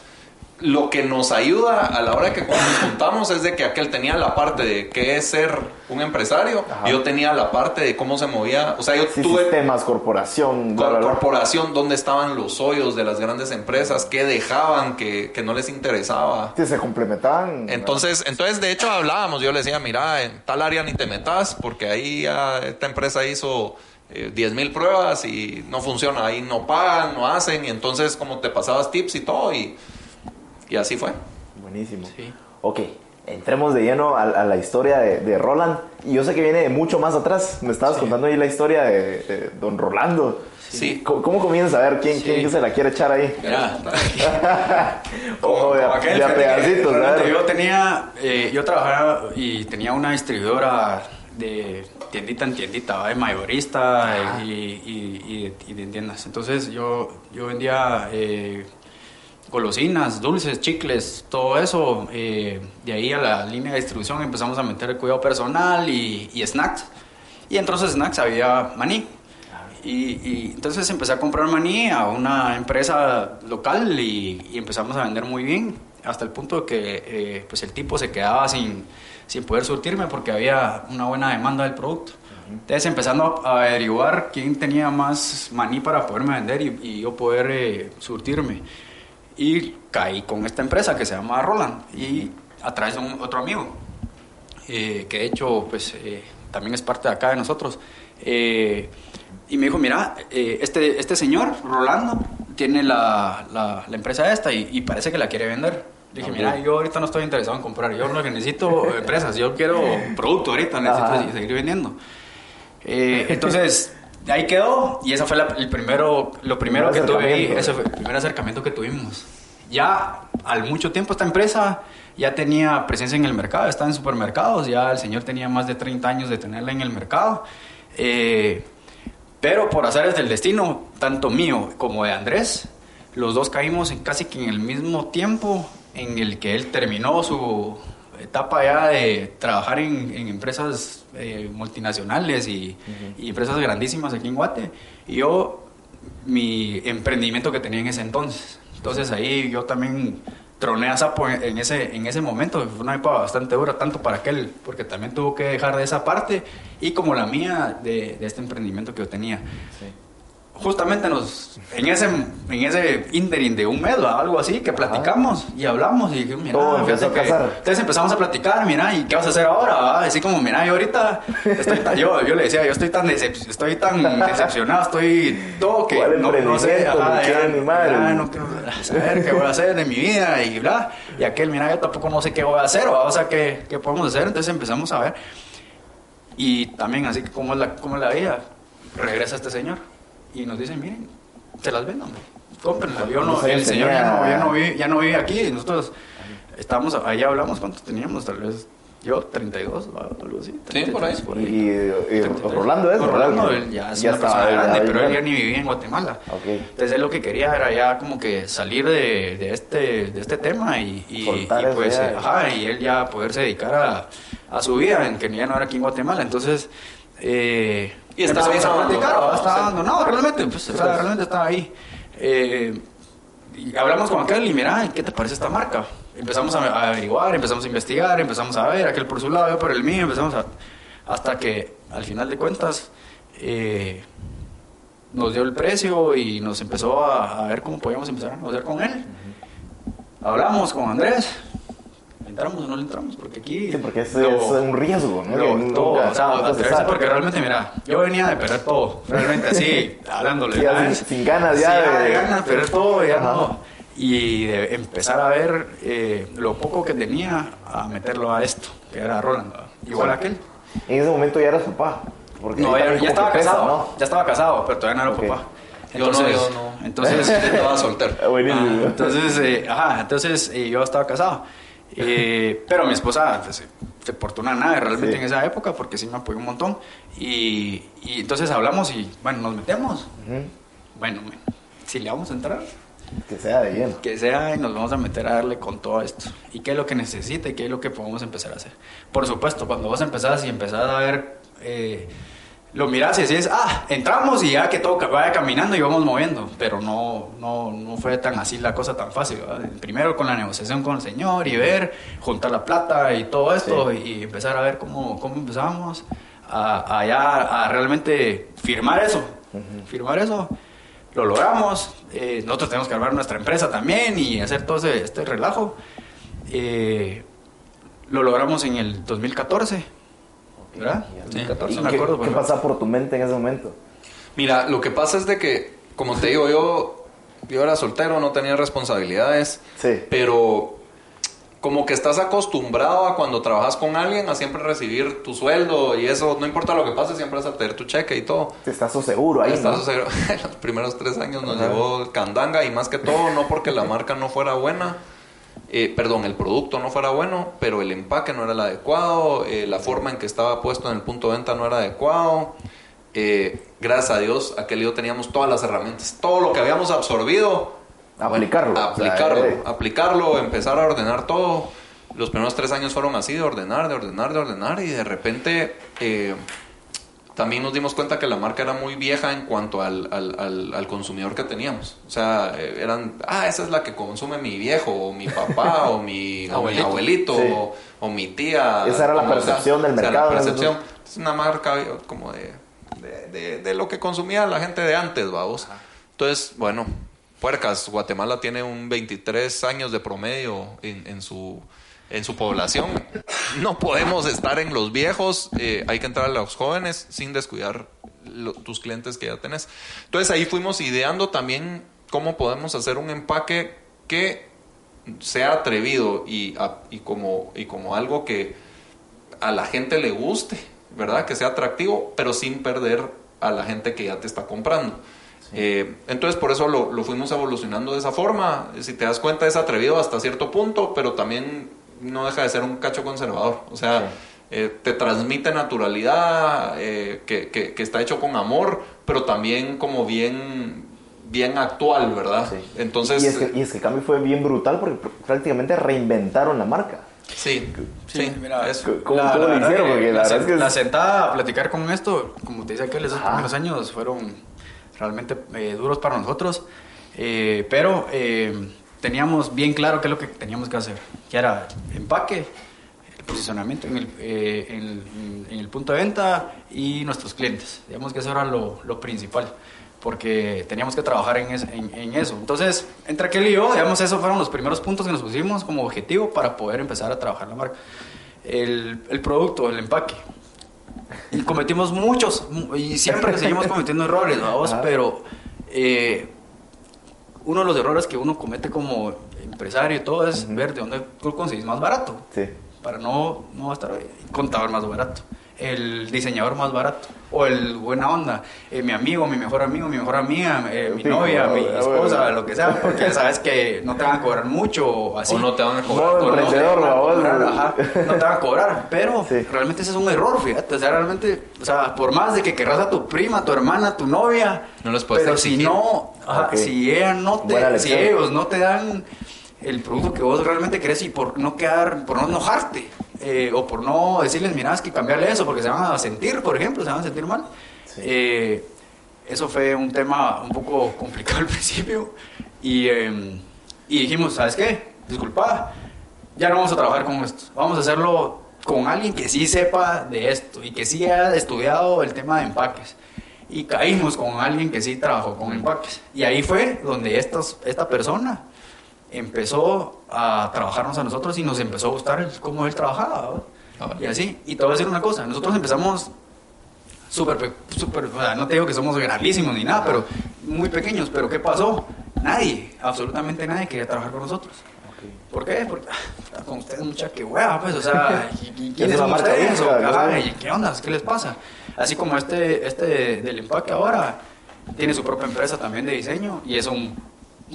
Lo que nos ayuda a la hora que nos juntamos es de que aquel tenía la parte de qué es ser un empresario, Ajá. yo tenía la parte de cómo se movía, o sea, yo Sí, tuve sistemas, corporación, bla, bla, bla. corporación, dónde estaban los hoyos de las grandes empresas, qué dejaban, que, que no les interesaba. Sí, se complementaban. Entonces, entonces, de hecho, hablábamos. Yo le decía, mira, en tal área ni te metas, porque ahí ya esta empresa hizo eh, 10 mil pruebas y no funciona. Ahí no pagan, no hacen. Y entonces, como te pasabas tips y todo, y, y así fue. Buenísimo. Sí. Ok, entremos de lleno a, a la historia de, de Roland. Y yo sé que viene de mucho más atrás. Me estabas contando ahí la historia de, de Don Rolando. Sí. ¿Cómo, cómo comienzas a ver quién, Sí. quién se la quiere echar ahí? Mira, O de, aquel. Yo tenía, eh, yo trabajaba y tenía una distribuidora de tiendita en tiendita, de mayorista y, y- y de, y de tiendas. Entonces yo, yo vendía eh, golosinas, dulces, chicles, todo eso. eh, de ahí a la línea de distribución empezamos a meter el cuidado personal y, y snacks. Y entre esos snacks había maní. Y, y entonces empecé a comprar maní a una empresa local y, y empezamos a vender muy bien, hasta el punto de que eh, pues el tipo se quedaba sin, sin poder surtirme porque había una buena demanda del producto. Entonces empezando a averiguar quién tenía más maní para poderme vender y, y yo poder eh, surtirme. Y caí con esta empresa que se llama Roland y a través de un, otro amigo eh, que de hecho pues eh, también es parte de acá de nosotros. Eh, y me dijo, mira, eh, este, este señor, Rolando, tiene la, la, la empresa esta y, y parece que la quiere vender. Le dije, mira, yo ahorita no estoy interesado en comprar, yo lo que necesito empresas, yo quiero producto ahorita, necesito Ajá. seguir vendiendo. Eh, entonces, de ahí quedó y eso fue la- el primero, lo primero que tuve ahí, ese fue el primer acercamiento que tuvimos. Ya al mucho tiempo esta empresa ya tenía presencia en el mercado, estaba en supermercados, ya el señor tenía más de 30 años de tenerla en el mercado. Eh, pero por azares del destino, tanto mío como de Andrés, los dos caímos en casi que en el mismo tiempo en el que él terminó su, etapa ya de trabajar en, en empresas eh, multinacionales y, y empresas grandísimas aquí en Guate. Y yo, mi emprendimiento que tenía en ese entonces. Entonces ahí yo también troné a Sapo en, ese, en ese momento. Fue una época bastante dura, tanto para aquel, porque también tuvo que dejar de esa parte, y como la mía de, de este emprendimiento que yo tenía justamente nos en ese en ese interim de un mes o algo así que platicamos y hablamos y dije mira empezó a que- entonces empezamos a platicar mira y qué vas a hacer ahora así como mira yo ahorita estoy tan- yo, yo le decía yo estoy tan decep- estoy tan decepcionado estoy todo que ¿Cuál no, no sé ajá, quiero ya- ni madre. ya no quiero saber qué voy a hacer de mi vida y bla y aquel mira yo tampoco no sé qué voy a hacer ¿va? o sea qué, qué podemos hacer entonces empezamos a ver. Y también así como la, como es la vida, regresa este señor y nos dice, miren, se las vendo, hombre, cómprenla. Yo no, ¿Cuántos años el señor ya no, ya, no vive, ya no vive aquí, y nosotros estábamos, allá hablamos cuántos teníamos, tal vez yo 32 o algo así. Sí, por ahí. 33, Y, y- y 33. Rolando es, Rolando, él ya es Ya una estaba, persona grande, pero él ya- ni vivía en Guatemala. Ok. Entonces él lo que quería era ya como que salir de, de este, de este tema y, y, y pues, eh, ajá, y él ya poderse dedicar a, a su vida, en que ya no era aquí en Guatemala. Entonces, eh, Y estaba bien abandonado, estaba abandonado, realmente, pues, o sea, realmente estaba ahí. Eh, y hablamos con aquel y mira, ¿qué te parece esta marca? Empezamos a, a averiguar, empezamos a investigar, empezamos a ver, aquel por su lado, yo por el mío, empezamos a... Hasta que, al final de cuentas, eh, nos dio el precio y nos empezó a, a ver cómo podíamos empezar a negociar con él. Hablamos con Andrés. ¿Le entramos o no le entramos? Porque aquí... Sí, porque es, lo- es un riesgo, ¿no? lo- nunca- todo, o sea, nunca se atreverse sabe. porque realmente, mira, yo venía de perder todo, realmente así, hablándole. Sí, así, ¿sabes? sin ganas ya Sí, de- de ganas, perder todo, ya Ajá. no. Y de empezar a ver eh, lo poco que tenía a meterlo a esto, que era Roland, igual a aquel. En ese momento ya eras papá. Porque No, ya, ya estaba pesa, casado, ¿no? ya estaba casado, pero todavía no era Ok. papá. Yo no, yo no. Entonces, estaba soltero. Ah. Ah, entonces, eh, ajá, entonces eh, yo estaba casado. Eh, pero mi esposa pues, se- se portó una nave realmente Sí. en esa época porque sí me apoyó un montón. Y, y entonces hablamos y bueno, nos metemos. Ujú. Bueno, si le vamos a entrar, Que sea de lleno. que sea y nos vamos a meter a darle con todo esto. ¿Y qué es lo que necesita y qué es lo que podemos empezar a hacer? Por supuesto, cuando vos empezás y empezás a ver, eh, lo mirás y decís, ah, entramos y ya que todo vaya caminando y vamos moviendo. Pero no, no, no fue tan así la cosa tan fácil. ¿verdad? Primero con la negociación con el señor y ver, juntar la plata y todo esto y empezar a ver cómo, cómo empezamos a, a ya a realmente firmar eso. Firmar eso lo logramos. eh, nosotros tenemos que armar nuestra empresa también y hacer todo ese- este relajo. Eh, lo logramos en el 2014. ¿Verdad? 2014, ¿Y me qué, acuerdo. ¿Qué pasaba por tu mente en ese momento? Mira, lo que pasa es de que, como te digo, yo, yo era soltero, no tenía responsabilidades, Sí. pero como que estás acostumbrado a cuando trabajas con alguien a siempre recibir tu sueldo y eso, no importa lo que pase, siempre vas a tener tu cheque y todo. Estás seguro ahí, Estás ¿no? seguro. Los primeros tres años nos Ajá. llevó candanga y más que todo, no porque la marca no fuera buena, eh, perdón, el producto no fuera bueno, pero el empaque no era el adecuado, eh, la forma en que estaba puesto en el punto de venta no era adecuado. Eh, gracias a Dios, aquel lío teníamos todas las herramientas, todo lo que habíamos absorbido, Aplicarlo. o sea, aplicarlo, eh, aplicarlo, empezar a ordenar todo. Los primeros tres años fueron así, de ordenar, de ordenar, de ordenar, y de repente eh, también nos dimos cuenta que la marca era muy vieja en cuanto al, al, al- al consumidor que teníamos. O sea, eh, eran, ah, esa es la que consume mi viejo, o mi papá, o mi o mi Abuelito. Sí. o, o mi tía. Esa era la percepción del sea, mercado, La ¿no? percepción. Es una marca como de, de, de- de lo que consumía la gente de antes, vamos. Entonces, bueno, puercas, Guatemala tiene un 23 años de promedio en, en su en su población. No podemos estar en los viejos, eh, hay que entrar a los jóvenes sin descuidar lo- tus clientes que ya tenés. Entonces ahí fuimos ideando también cómo podemos hacer un empaque que sea atrevido y, a- y como, y como algo que a la gente le guste, ¿verdad? Que sea atractivo, pero sin perder a la gente que ya te está comprando. Eh, entonces por eso lo, lo fuimos evolucionando de esa forma. Si te das cuenta es atrevido hasta cierto punto, pero también no deja de ser un cacho conservador. O sea, Sí. eh, te transmite naturalidad, eh, que, que- que está hecho con amor, pero también como bien, bien actual, ¿verdad? Sí. Entonces... y, es que, y es que el cambio fue bien brutal porque pr- prácticamente reinventaron la marca. Sí, sí, mira, eso. ¿Cómo- cómo lo verdad hicieron? Porque la verdad es que es- la sentada a platicar con esto, como te dice aquel, esos Ajá. primeros años fueron realmente eh, duros para nosotros, eh, pero eh, teníamos bien claro qué es lo que teníamos que hacer, que era empaque, el posicionamiento en el, eh, en en el punto de venta y nuestros clientes. Digamos que eso era lo, lo principal, porque teníamos que trabajar en, es- en- eso. Entonces, entre aquel y yo, digamos, esos fueron los primeros puntos que nos pusimos como objetivo para poder empezar a trabajar la marca. El, el producto, el empaque. Y cometimos muchos, mu- y siempre seguimos cometiendo errores, vamos, pero eh, uno de los errores que uno comete como empresario y todo es ver de dónde tú conseguís más barato Sí. para no, no estar contador más barato, el diseñador más barato, o el buena onda, eh, mi amigo, mi mejor amigo, mi mejor amiga, eh, mi novia, mi esposa, lo que sea, porque sabes que no te van a cobrar mucho o así. O no te van a cobrar. No te emprendedor, van a babos. cobrar, ajá, no te van a cobrar, pero Sí. realmente ese es un error, fíjate, o sea, realmente, o sea, por más de que querrás a tu prima, a tu hermana, a tu novia, No les puedes pero si no, ajá, Ok. si ella no te, si ellos no te dan el producto que vos realmente querés y por no quedar, por no enojarte, eh, o por no decirles, mira, es que cambiarle eso, porque se van a sentir, por ejemplo, se van a sentir mal. Eh, eso fue un tema un poco complicado al principio y, eh, y dijimos, ¿sabes qué? Disculpa, ya no vamos a trabajar con esto, vamos a hacerlo con alguien que sí sepa de esto y que sí haya estudiado el tema de empaques. Y caímos con alguien que sí trabajó con empaques. Y ahí fue donde estos, esta persona empezó a trabajarnos a nosotros y nos empezó a gustar cómo él trabajaba. ¿no? Ah, Y así. Y te voy a decir una cosa, nosotros empezamos súper, pe- súper, o sea, no te digo que somos grandísimos ni nada, pero muy pequeños. Pero ¿qué pasó? Nadie, absolutamente nadie quería trabajar con nosotros. ¿Por qué? Porque ah, con ustedes mucha que hueva, pues, o sea, ¿y- y ¿quiénes son ustedes? O, ¿no? ajá, ¿y ¿Qué onda? ¿Qué les pasa? Así como este, este del empaque ahora tiene su propia empresa también de diseño y es un-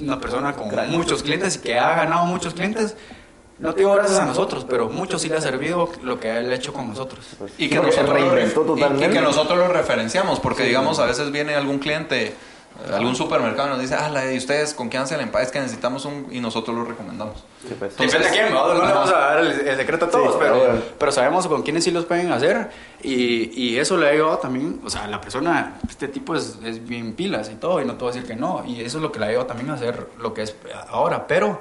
una persona con muchos clientes y que ha ganado muchos clientes. No te digo gracias a nosotros, pero mucho sí le ha servido lo que él ha hecho con nosotros. Y que, nosotros lo y- y que nosotros lo referenciamos, porque digamos, a veces viene algún cliente, algún supermercado nos dice, ah, la- ¿y ustedes con qué hacen el empaque? Es que necesitamos un... y nosotros lo recomendamos. Sí, pues. De quién, ¿no? No le vamos a dar el, el secreto a todos, Sí, pero, pero sabemos con quiénes sí los pueden hacer y, y eso le ha ayudado también, o sea, la persona, este tipo es, es bien pilas y todo, y no te voy a decir que no, y eso es lo que le ha ayudado también a hacer lo que es ahora, pero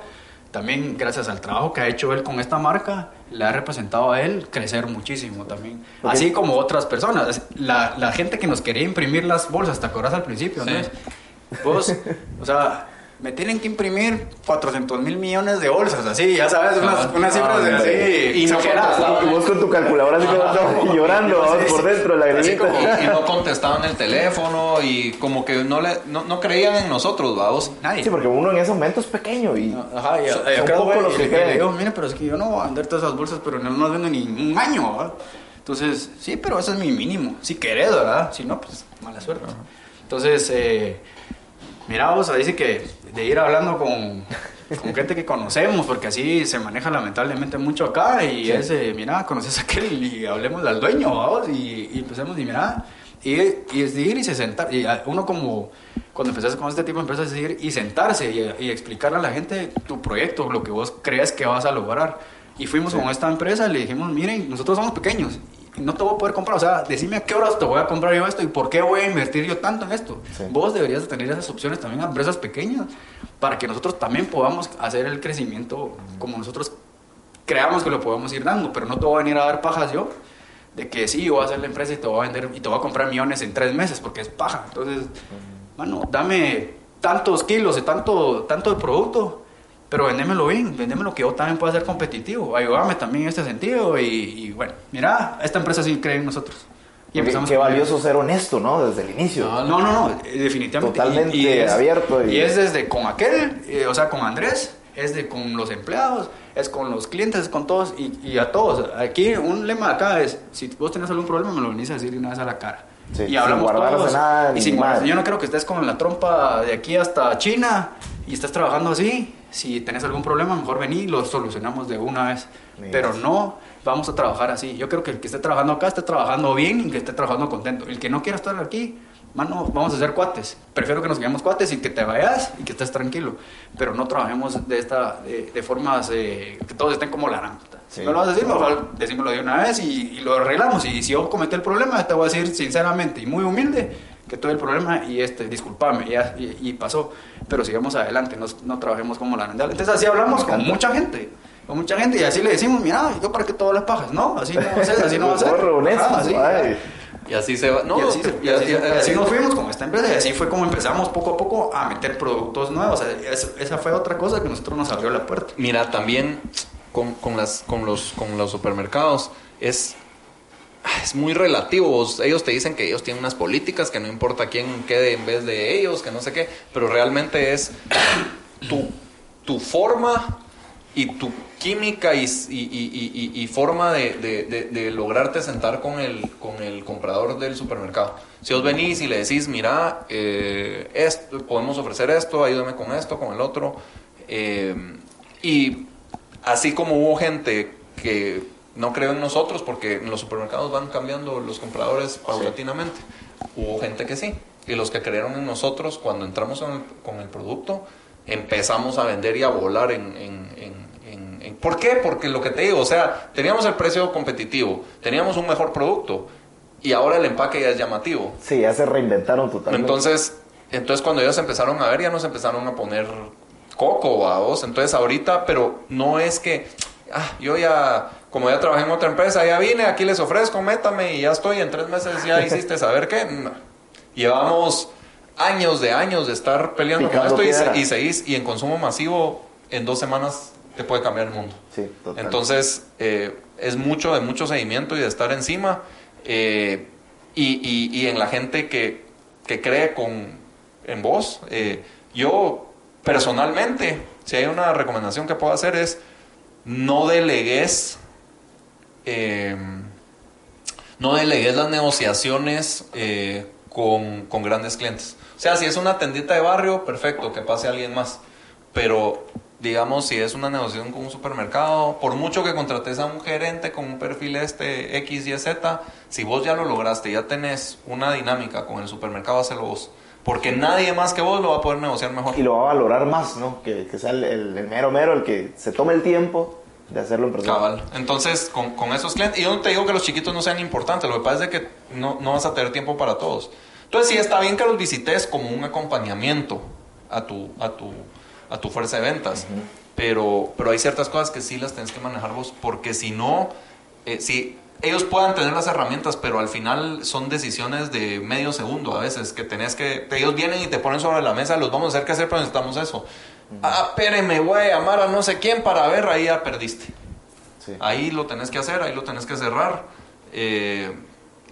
también gracias al trabajo que ha hecho él con esta marca, le ha representado a él crecer muchísimo también, Ok. así como otras personas, la, la gente que nos quería imprimir las bolsas, ¿te acordás al principio? Sí. ¿no? Vos, o sea, me tienen que imprimir 400 mil millones de bolsas, así, ya sabes, unas, Ah, unas cifras ah, así, y no exageradas. contestaban. Y vos con tu calculadora así como llorando, vamos, por dentro, la grimita. y, y no contestaban el teléfono y como que no, le, no, no creían en nosotros, vamos. Nadie. Sí, porque uno en ese momento es pequeño y Ajá, y, son, y acá, pocos güey, los y que le- y digo, mire, pero es que yo no voy a vender todas esas bolsas, pero no las vendo ni un año, ¿verdad? Entonces, sí, pero ese es mi mínimo. Si querés, ¿verdad? Si no, pues mala suerte. Entonces, eh, mira, vos, dice que de ir hablando con, con gente que conocemos, porque así se maneja lamentablemente mucho acá, y Sí. es, eh, mira, conoces a aquel y hablemos al dueño, vamos, y, y empecemos, y mira, y, y es de ir y se sentar, y uno como, cuando empezás con este tipo de empresas, es ir y sentarse y, y explicarle a la gente tu proyecto, lo que vos crees que vas a lograr. Y fuimos con esta empresa, le dijimos, miren, nosotros somos pequeños, y no te voy a poder comprar, o sea, decime a qué horas te voy a comprar yo esto y por qué voy a invertir yo tanto en esto. Sí. Vos deberías de tener esas opciones también a empresas pequeñas para que nosotros también podamos hacer el crecimiento como nosotros creamos que lo podemos ir dando, pero no te voy a venir a dar pajas yo de que sí, yo voy a hacer la empresa y te voy a vender y te voy a comprar millones en tres meses porque es paja. Entonces, mano, dame tantos kilos de tanto, tanto de producto, pero vendémelo bien, vendémelo que yo también pueda ser competitivo. Ayúdame también en este sentido y, y bueno, mira, esta empresa sí cree en nosotros. Y empezamos qué valioso ser honesto, ¿no? Desde el inicio. No, no, no, no, eh, definitivamente. Totalmente abierto y- Y... es desde con aquel, eh, o sea, con Andrés, es de con los empleados, es con los clientes, es con todos y, y a todos. Aquí un lema acá es, si vos tenés algún problema me lo venís a decir de una vez a la cara. Sí, y sin hablamos guardarse todos. nada y sin. Yo no creo que estés con la trompa de aquí hasta China y estés trabajando así. Si tenés algún problema, mejor vení y lo solucionamos de una vez. Mira. Pero no vamos a trabajar así. Yo creo que el que esté trabajando acá esté trabajando bien y que esté trabajando contento. El que no quiera estar aquí, mano, vamos a hacer cuates. Prefiero que nos quedemos cuates y que te vayas y que estés tranquilo. Pero no trabajemos de esta, de, de formas eh, que todos estén como la gran puta. Si Sí. me lo vas a decir, mejor decímelo de una vez y, y lo arreglamos. Y si yo cometí el problema, te voy a decir sinceramente y muy humilde que tuve el problema y este, discúlpame, ya, y, y pasó. Pero sigamos adelante, no, no trabajemos como la grandal. Entonces así hablamos con mucha gente. Con mucha gente y así le decimos, mira, yo para qué todas las pajas, no, así no va a ser, así no va a ser. Ajá, así. Y así se va. No, y así, te- y así- y- y así nos fuimos con esta empresa y así fue como empezamos poco a poco a meter productos nuevos. O sea, es- esa fue otra cosa que nosotros nos abrió la puerta. Mira, también con, con las, con, los, con los supermercados es, es muy relativo. Ellos te dicen que ellos tienen unas políticas, que no importa quién quede en vez de ellos, que no sé qué, pero realmente es tu, tu forma y tu química y, y- y- forma de, de- lograrte sentar con el, con el comprador del supermercado. Si os venís y le decís, mira, eh, podemos ofrecer esto, ayúdame con esto, con el otro. eh, y así como hubo gente que no creo en nosotros, porque en los supermercados van cambiando los compradores paulatinamente, hubo gente que sí. Y los que creyeron en nosotros, cuando entramos en el- con el producto, empezamos a vender y a volar en, ¿Por qué? Porque lo que te digo, o sea, teníamos el precio competitivo, teníamos un mejor producto y ahora el empaque ya es llamativo. Sí, ya se reinventaron totalmente. Entonces, entonces cuando ellos empezaron a ver, ya nos empezaron a poner coco vos. Entonces ahorita, pero no es que, ah, yo ya, como ya trabajé en otra empresa, ya vine, aquí les ofrezco, métame y ya estoy, en tres meses ya hiciste saber qué. No. Llevamos años de años de estar peleando con esto y, y seguís, y en consumo masivo, en dos semanas te puede cambiar el mundo. Sí. Entonces, eh, es mucho de mucho seguimiento y de estar encima. eh, y, y- y en la gente que, que cree con, en vos. eh, yo, personalmente, si hay una recomendación que puedo hacer es no delegues. Eh, no delegues las negociaciones eh, con, con grandes clientes. O sea, si es una tendita de barrio, perfecto, que pase alguien más. Pero, digamos, si es una negociación con un supermercado, por mucho que contrates a un gerente con un perfil este X, Y, Z, si vos ya lo lograste, ya tenés una dinámica con el supermercado, hazlo vos. Porque nadie más que vos lo va a poder negociar mejor. Y lo va a valorar más, ¿no? Que, que sea el- el mero mero, el que se tome el tiempo de hacerlo en persona. Cabal. Entonces, con, con esos clientes, y yo no te digo que los chiquitos no sean importantes, lo que pasa es que no, no vas a tener tiempo para todos. Entonces, sí, está bien que los visites como un acompañamiento a tu, a tu, a tu fuerza de ventas, pero, pero hay ciertas cosas que sí las tienes que manejar vos, porque si no, eh, si ellos puedan tener las herramientas, pero al final son decisiones de medio segundo a veces, que tenés que, ellos vienen y te ponen sobre la mesa, los vamos a hacer que hacer, pero necesitamos eso. Ah, espéreme, voy a llamar a no sé quién para ver, ahí ya perdiste. Sí. Ahí lo tenés que hacer, ahí lo tenés que cerrar. Eh,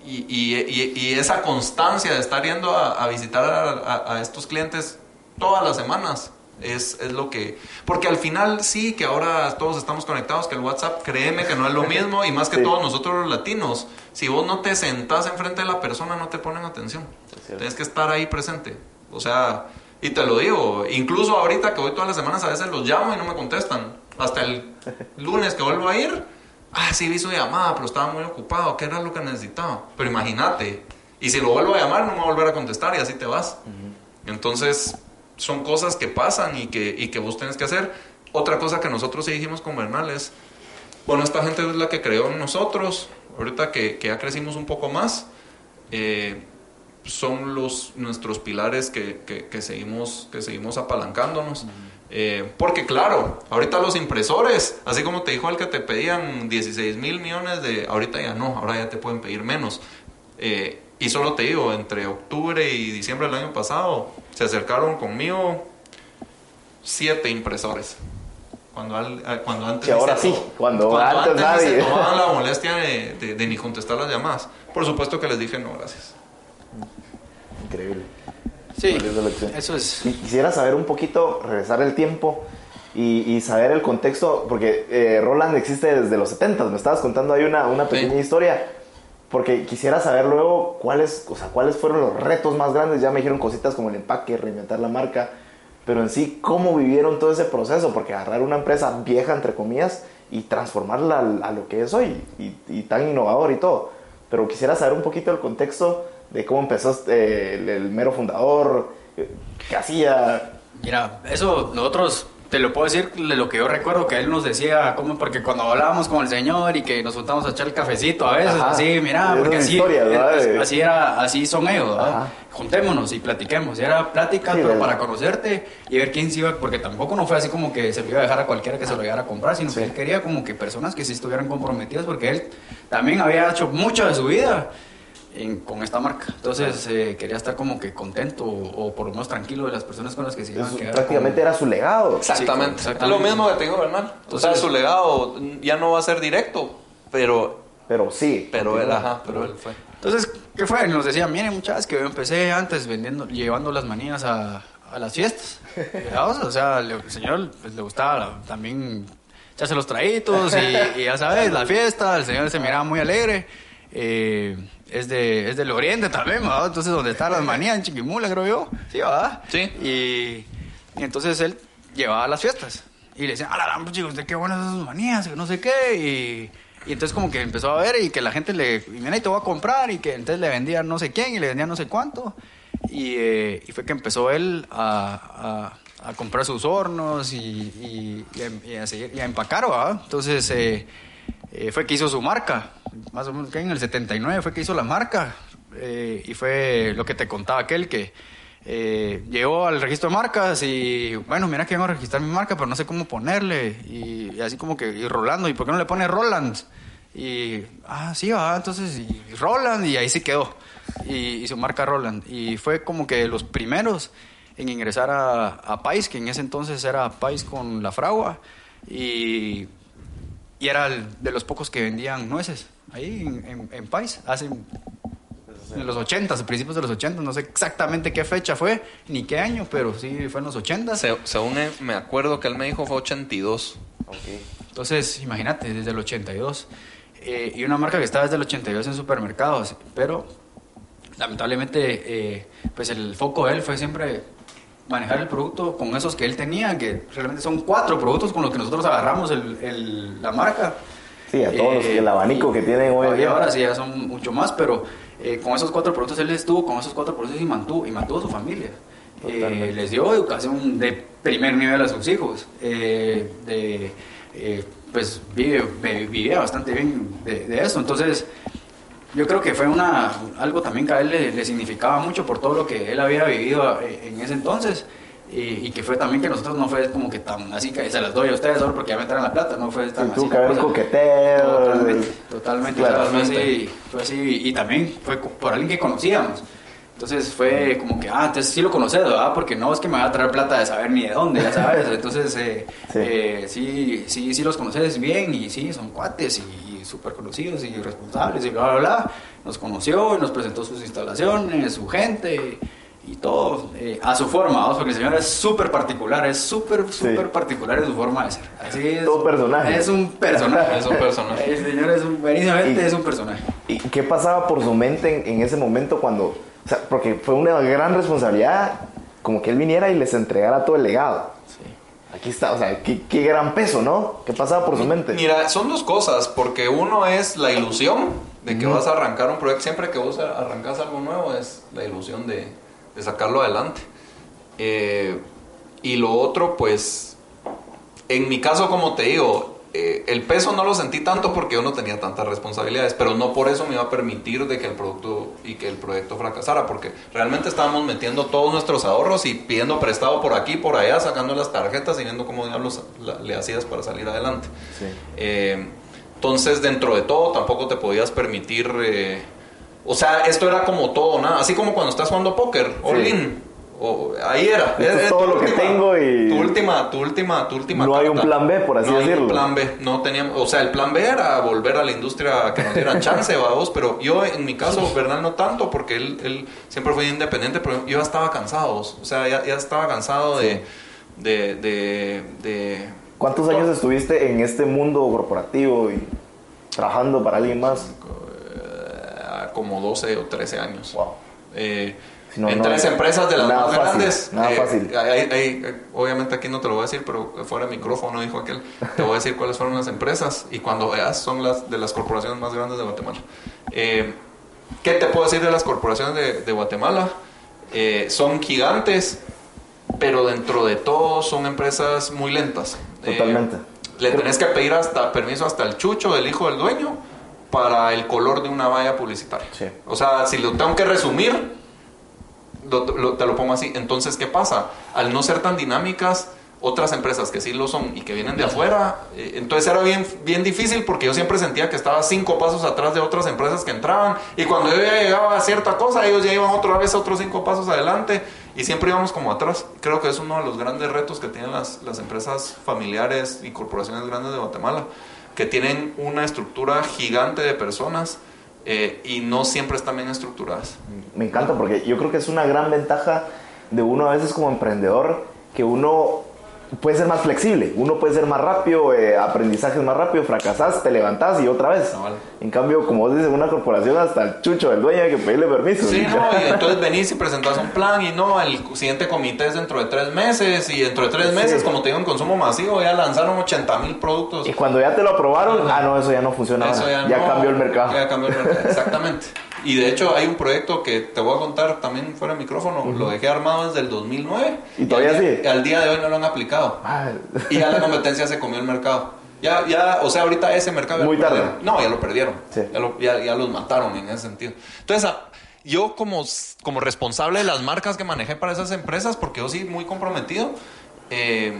y, y- y- y esa constancia de estar yendo a, a visitar a, a- a estos clientes todas las semanas es, es lo que... Porque al final sí, que ahora todos estamos conectados, que el WhatsApp, créeme que no es lo mismo, y más que Sí. todos nosotros los latinos, si vos no te sentás enfrente de la persona, no te ponen atención. Tienes que estar ahí presente. O sea, y te lo digo, incluso ahorita que voy todas las semanas, a veces los llamo y no me contestan. Hasta el lunes que vuelvo a ir, ah, sí vi su llamada, pero estaba muy ocupado, ¿qué era lo que necesitaba? Pero imagínate, y si lo vuelvo a llamar, no me va a volver a contestar y así te vas. Entonces, son cosas que pasan y que, y que vos tenés que hacer. Otra cosa que nosotros sí dijimos con Bernal es, bueno, esta gente es la que creó en nosotros, ahorita que, que ya crecimos un poco más, eh, son los nuestros pilares que, que- que seguimos que seguimos apalancándonos. Eh, porque claro ahorita los impresores así como te dijo el que te pedían 16 mil millones de ahorita ya no ahora ya te pueden pedir menos. Eh, y solo te digo entre octubre y diciembre del año pasado se acercaron conmigo siete impresores. Cuando, al- a- cuando antes Y ahora se sí, cuando antes se nadie. tomaban la molestia de, de- de ni contestar las llamadas por supuesto que les dije no gracias Increíble. Sí, eso es. Y quisiera saber un poquito, regresar el tiempo y, y saber el contexto, porque eh, Roland existe desde los 70, me estabas contando ahí una, una pequeña Sí. historia, porque quisiera saber luego cuáles, o sea, cuáles fueron los retos más grandes, ya me dijeron cositas como el empaque, reinventar la marca, pero en sí, ¿cómo vivieron todo ese proceso? Porque agarrar una empresa vieja, entre comillas, y transformarla a, a lo que es hoy, y, y tan innovador y todo. Pero quisiera saber un poquito el contexto de cómo empezó eh, el, el mero fundador, eh, qué hacía. Mira, eso nosotros te lo puedo decir de lo que yo recuerdo que él nos decía, como porque cuando hablábamos con el señor y que nos juntamos a echar el cafecito a veces, Ajá. así, mira, porque así, De- así era, así son ellos. Juntémonos y platiquemos. Era plática, Sí, pero ¿verdad? para conocerte y ver quién se iba, porque tampoco no fue así como que se lo iba a dejar a cualquiera que se lo llegara a comprar, sino Sí. que él quería como que personas que sí estuvieran comprometidas, porque él también había hecho mucho de su vida. En- con esta marca. Entonces eh, quería estar como que contento o, o por lo menos tranquilo de las personas con las que se iban a quedar. prácticamente era su legado. Exactamente. Sí, Es lo mismo que te digo, Bernal. O sea, Entonces- su legado ya no va a ser directo, pero, Pero sí. pero él, ajá, pero él fue. Entonces, ¿qué fue? Nos decían, miren muchachos, que yo empecé antes vendiendo, llevando las manías a, a las fiestas. O sea, le- el señor pues, le gustaba la- también echarse los traídos y, y ya sabes, la fiesta, el señor se miraba muy alegre. Eh, es, de, es del oriente también, ¿verdad? Entonces, donde están las manías, en Chiquimula, creo yo. Sí, ¿verdad? Sí. Y, y entonces él llevaba a las fiestas. Y le decían, ah, la chicos, de qué buenas sus manías, que no sé qué. Y, y entonces como que empezó a ver y que la gente le, y mira, y te voy a comprar. Y que entonces le vendía no sé quién y le vendía no sé cuánto. Y, eh, y fue que empezó él a, a- a comprar sus hornos y, y- y a, y a seguir- a empacar, ¿verdad? Entonces eh, eh, fue que hizo su marca. Más o menos que en el 79 fue que hizo la marca. Eh, y fue lo que te contaba aquel que eh, llegó al registro de marcas y bueno, mira que vengo a registrar mi marca, pero no sé cómo ponerle. Y, y así como que, y Rolando, ¿y por qué no le pone Roland? Y, ah, sí, va, entonces, y Roland, y ahí se quedó. Y, y su marca Roland. Y fue como que los primeros en ingresar a, a Pais, que en ese entonces era Pais con la fragua. Y, y era el de los pocos que vendían nueces ahí en, en, en Pais, hace en los 80, a principios de los 80, no sé exactamente qué fecha fue, ni qué año, pero sí fue en los 80. Se- según él, me acuerdo que él me dijo fue 82. Entonces, imagínate, desde el 82. Eh, y una marca que está desde el 82 en supermercados, pero lamentablemente, eh, pues el foco de él fue siempre manejar el producto con esos que él tenía, que realmente son cuatro productos con los que nosotros agarramos el- el- la marca. Sí, a todos los- el abanico que tienen hoy y día. ahora sí, ya son mucho más, pero eh, con esos cuatro productos él estuvo con esos cuatro productos y mantuvo, y mantuvo a su familia. Eh, les dio educación de primer nivel a sus hijos. eh, de, eh, pues vive, vi- vivía bastante bien de, de eso. Entonces, yo creo que fue una, algo también que a él le, le significaba mucho por todo lo que él había vivido eh, en ese entonces. Y, y que fue también que nosotros no fue como que tan así que se las doy a ustedes solo porque ya me traen la plata, no fue tan Sí, así. que haber cosa. coqueteo. Totalmente, totalmente. Claro. fue así, fue así, y también fue por alguien que conocíamos. Entonces fue como que, ah, entonces sí lo conoces, ¿verdad? Porque no es que me va a traer plata de saber ni de dónde, ya sabes. Entonces, eh, Sí. eh, sí, sí, sí los conoces bien y sí, son cuates y, súper conocidos y responsables y bla, bla, bla. Nos conoció y nos presentó sus instalaciones, su gente y todo eh, a su forma, porque el señor es súper particular, es súper, súper particular en su forma de ser. Así es. Todo personaje. Es un personaje. Es un personaje. El señor es un, es un personaje. ¿Y qué pasaba por su mente en, en ese momento cuando, o sea, porque fue una gran responsabilidad como que él viniera y les entregara todo el legado? Aquí está, o sea, qué, qué gran peso, ¿no? ¿Qué pasaba por su mente? Mira, son dos cosas, porque uno es la ilusión de que vas a arrancar un proyecto. Siempre que vos arrancas algo nuevo es la ilusión de, de sacarlo adelante. Eh, y lo otro, pues, en mi caso, como te digo, eh, el peso no lo sentí tanto porque yo no tenía tantas responsabilidades, pero no por eso me iba a permitir de que el producto y que el proyecto fracasara, porque realmente estábamos metiendo todos nuestros ahorros y pidiendo prestado por aquí, por allá, sacando las tarjetas y viendo cómo diablos la- le hacías para salir adelante. Sí. Eh, entonces, dentro de todo, tampoco te podías permitir. eh, o sea, esto era como todo, nada. Así como cuando estás jugando póker, all Sí. in. O, ahí era. Esto es todo lo que tengo y- Tu última, tu última, tu última. No hay un carta. plan B, por así no Hay decirlo. un plan B. No teníamos. O sea, el plan B era volver a la industria que nos dieran chance, vamos. Pero yo, en mi caso, Bernal no tanto, porque él, él siempre fue independiente, pero yo ya estaba cansado. O sea, ya, ya estaba cansado de. de, de, de ¿Cuántos años estuviste en este mundo corporativo y trabajando para alguien más? eh, como 12 o 13 años. Wow. Eh, Si no, en no- tres empresas de las más fácil, grandes. nada eh, fácil. hay- hay- hay- obviamente aquí no te lo voy a decir, pero fuera de micrófono dijo aquel. Te voy a decir cuáles fueron las empresas y cuando veas son las de las corporaciones más grandes de Guatemala. Eh, ¿Qué te puedo decir de las corporaciones de, de Guatemala? Eh, son gigantes, pero dentro de todo son empresas muy lentas. Eh, Totalmente. le tenés que pedir hasta permiso hasta el chucho del hijo del dueño para el color de una valla publicitaria. Sí. O sea, si lo tengo que resumir, te lo pongo así. Entonces, ¿qué pasa? Al no ser tan dinámicas, otras empresas que sí lo son y que vienen de afuera, eh, entonces era bien, bien difícil porque yo siempre sentía que estaba cinco pasos atrás de otras empresas que entraban y cuando yo ya llegaba a cierta cosa, ellos ya iban otra vez otros cinco pasos adelante y siempre íbamos como atrás. Creo que es uno de los grandes retos que tienen las, las empresas familiares y corporaciones grandes de Guatemala, que tienen una estructura gigante de personas eh, y no siempre están bien estructuradas. Me encanta porque yo creo que es una gran ventaja de uno a veces como emprendedor que uno puede ser más flexible, uno puede ser más rápido, eh, aprendizaje es más rápido, fracasás, te levantás y otra vez. Cabal. En cambio, como vos dices, en una corporación hasta el chucho del dueño hay que pedirle permiso. Sí, no, y entonces venís y presentás un plan y no, el siguiente comité es dentro de tres meses y dentro de tres meses, como te digo, en consumo masivo ya lanzaron 80 mil productos. Y cuando ya te lo aprobaron, ah, no, eso ya no funciona. Eso ya, ya no, cambió el mercado. Ya cambió el mercado, exactamente. Y de hecho hay un proyecto que te voy a contar también fuera de micrófono, lo dejé armado desde el 2009. ¿Y todavía al día, sigue? Al día de hoy no lo han aplicado. Y ya la competencia se comió el mercado. Ya, ya, o sea, ahorita ese mercado Muy tarde. perdieron. No, ya lo perdieron. Sí. Ya, lo- ya- ya los mataron en ese sentido. Entonces, a- yo como, como responsable de las marcas que manejé para esas empresas, porque yo sí muy comprometido, eh,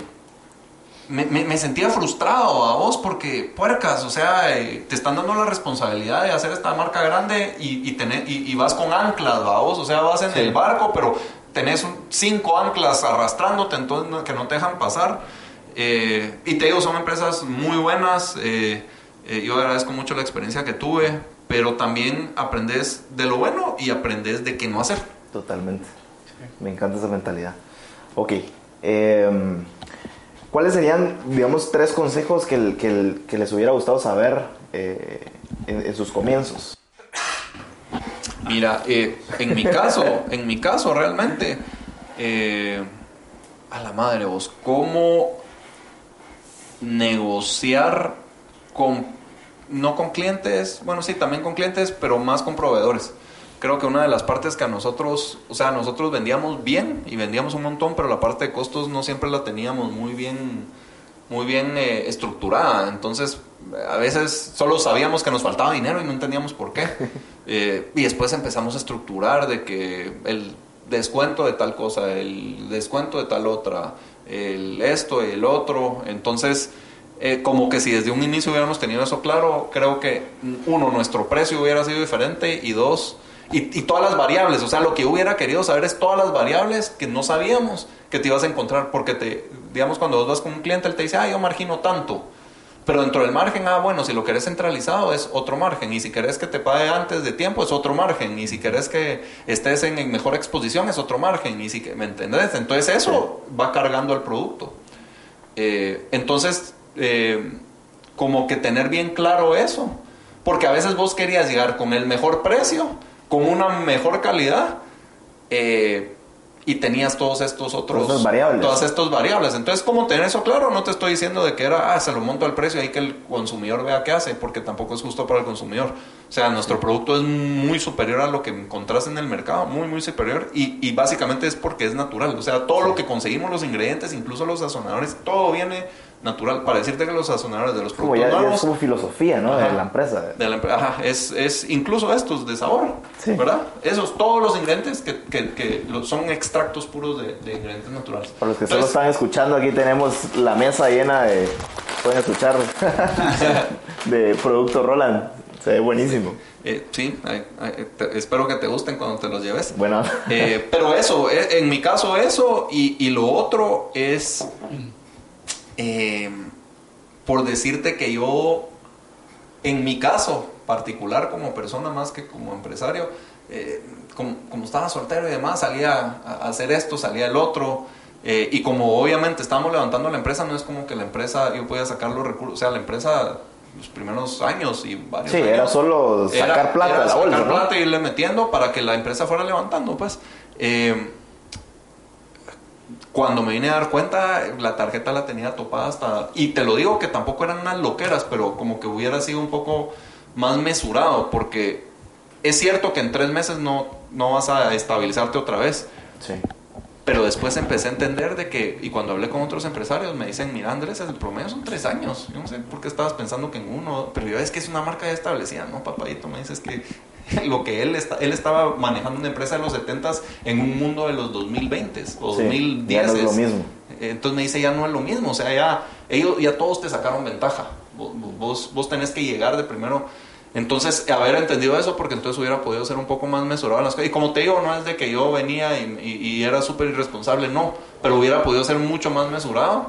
me, me- me sentía frustrado a vos porque, puercas, o sea, eh, te están dando la responsabilidad de hacer esta marca grande y, y, tener, y, y vas con anclas, a vos, o sea, vas en Sí. el barco, pero tenés un- cinco anclas arrastrándote, entonces que no te dejan pasar. Eh, y te digo, son empresas muy buenas, eh, eh, yo agradezco mucho la experiencia que tuve, pero también aprendes de lo bueno y aprendes de qué no hacer. Totalmente. Me encanta esa mentalidad. Ok. em, ¿Cuáles serían, digamos, tres consejos que, que les hubiera gustado saber eh, en, en sus comienzos? Mira, eh, en mi caso, en mi caso realmente, eh, a la madre vos, ¿cómo negociar con, no con clientes, bueno, sí, también con clientes, pero más con proveedores? Creo que una de las partes que a nosotros, o sea, nosotros vendíamos bien y vendíamos un montón, pero la parte de costos no siempre la teníamos muy bien, muy bien eh, estructurada. Entonces, a veces solo sabíamos que nos faltaba dinero y no entendíamos por qué. Eh, y después empezamos a estructurar de que el descuento de tal cosa, el descuento de tal otra, el esto el otro. Entonces, eh, como que si desde un inicio hubiéramos tenido eso claro, creo que uno, nuestro precio hubiera sido diferente y dos, y, y todas las variables, o sea, lo que hubiera querido saber es todas las variables que no sabíamos que te ibas a encontrar, porque te, digamos, cuando vos vas con un cliente, él te dice, ah, yo margino tanto. Pero dentro del margen, ah, bueno, si lo querés centralizado es otro margen. Y si querés que te pague antes de tiempo es otro margen. Y si querés que estés en, en mejor exposición es otro margen. Y si, que- ¿me entendés? Entonces eso va cargando el producto. Eh, entonces, eh, como que tener bien claro eso. Porque a veces vos querías llegar con el mejor precio, con una mejor calidad, eh, y tenías todos estos otros... Todas variables. Todas estas variables. Entonces, ¿cómo tener eso claro? No te estoy diciendo de que era, ah, se lo monto al precio ahí que el consumidor vea qué hace, porque tampoco es justo para el consumidor. O sea, nuestro producto es muy superior a lo que encontrás en el mercado, muy, muy superior, y, y básicamente es porque es natural. O sea, todo lo que conseguimos, los ingredientes, incluso los sazonadores, todo viene natural. Para decirte que los sazonadores de los Como productos ya, ya nuevos... es como filosofía, ¿no? Ajá. De la empresa. De la ajá, es, es incluso estos de sabor, Sí. ¿verdad? Esos, todos los ingredientes que, que, que son extractos puros de, de ingredientes naturales. Para los que solo Entonces, están escuchando, aquí tenemos la mesa llena de. Pueden escuchar. de producto Roland. Se ve buenísimo. eh, sí, te- espero que te gusten cuando te los lleves. Bueno. Eh, pero eso, eh, en mi caso eso, y, y lo otro es, eh, por decirte que yo, en mi caso particular como persona más que como empresario, eh, como, como estaba soltero y demás, salía a, hacer esto, salía el otro. eh, y como obviamente estábamos levantando la empresa, no es como que la empresa, yo podía sacar los recursos, o sea, la empresa, los primeros años y varios Sí, años, era solo sacar era- plata era de la sacar bolsa, ¿no? plata e irle metiendo para que la empresa fuera levantando, pues. Eh, cuando me vine a dar cuenta, la tarjeta la tenía topada hasta... Y te lo digo que tampoco eran unas loqueras, pero como que hubiera sido un poco más mesurado, porque es cierto que en tres meses no, no vas a estabilizarte otra vez. Sí. Pero después empecé a entender de que, y cuando hablé con otros empresarios, me dicen, mira Andrés, el promedio son tres años. Yo no sé por qué estabas pensando que en uno, pero yo es que es una marca ya establecida, ¿no, papadito? Me dices que lo que él, está, él estaba manejando una empresa de los 70 en un mundo de los 2020 o Sí, 2010. ya no es lo mismo. Entonces me dice, ya no es lo mismo, o sea, ya, ellos, ya todos te sacaron ventaja. Vos, vos, tenés que llegar de primero. Entonces, haber entendido eso, porque entonces hubiera podido ser un poco más mesurado en las cosas. Y como te digo, no es de que yo venía y, y- y era súper irresponsable, no, pero hubiera podido ser mucho más mesurado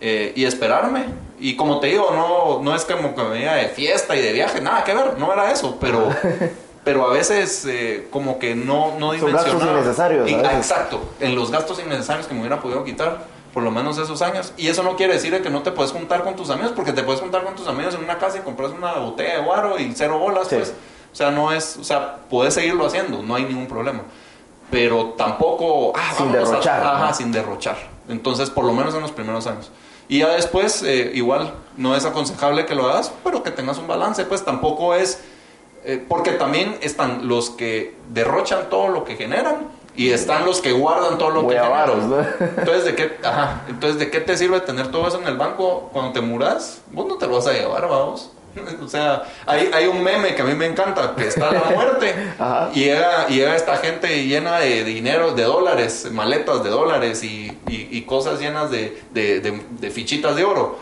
eh, y esperarme. Y como te digo, no, no es como que me venía de fiesta y de viaje, nada que ver, no era eso, pero, pero a veces eh, como que no, no Son gastos innecesarios, Y- exacto, en los gastos innecesarios que me hubiera podido quitar por lo menos esos años. Y eso no quiere decir de que no te puedes juntar con tus amigos, porque te puedes juntar con tus amigos en una casa y compras una botella de guaro y cero bolas, Sí. pues. O sea, no es, o sea, puedes seguirlo haciendo, no hay ningún problema. Pero tampoco, ah, Sin a- derrochar, ajá, ¿no? sin derrochar. Entonces, por lo menos en los primeros años. Y ya después, eh, igual, no es aconsejable que lo hagas, pero que tengas un balance, pues tampoco es, eh, porque también están los que derrochan todo lo que generan y están los que guardan todo lo Muy que avaros, generan. ¿no? Entonces, ¿de qué, ajá, entonces, ¿de qué te sirve tener todo eso en el banco cuando te muras? Vos no te lo vas a llevar, vamos. O sea, hay, hay un meme que a mí me encanta, que está la muerte Ajá. y llega, y llega esta gente llena de dinero, de dólares, maletas de dólares y, y- y cosas llenas de, de- de- de fichitas de oro.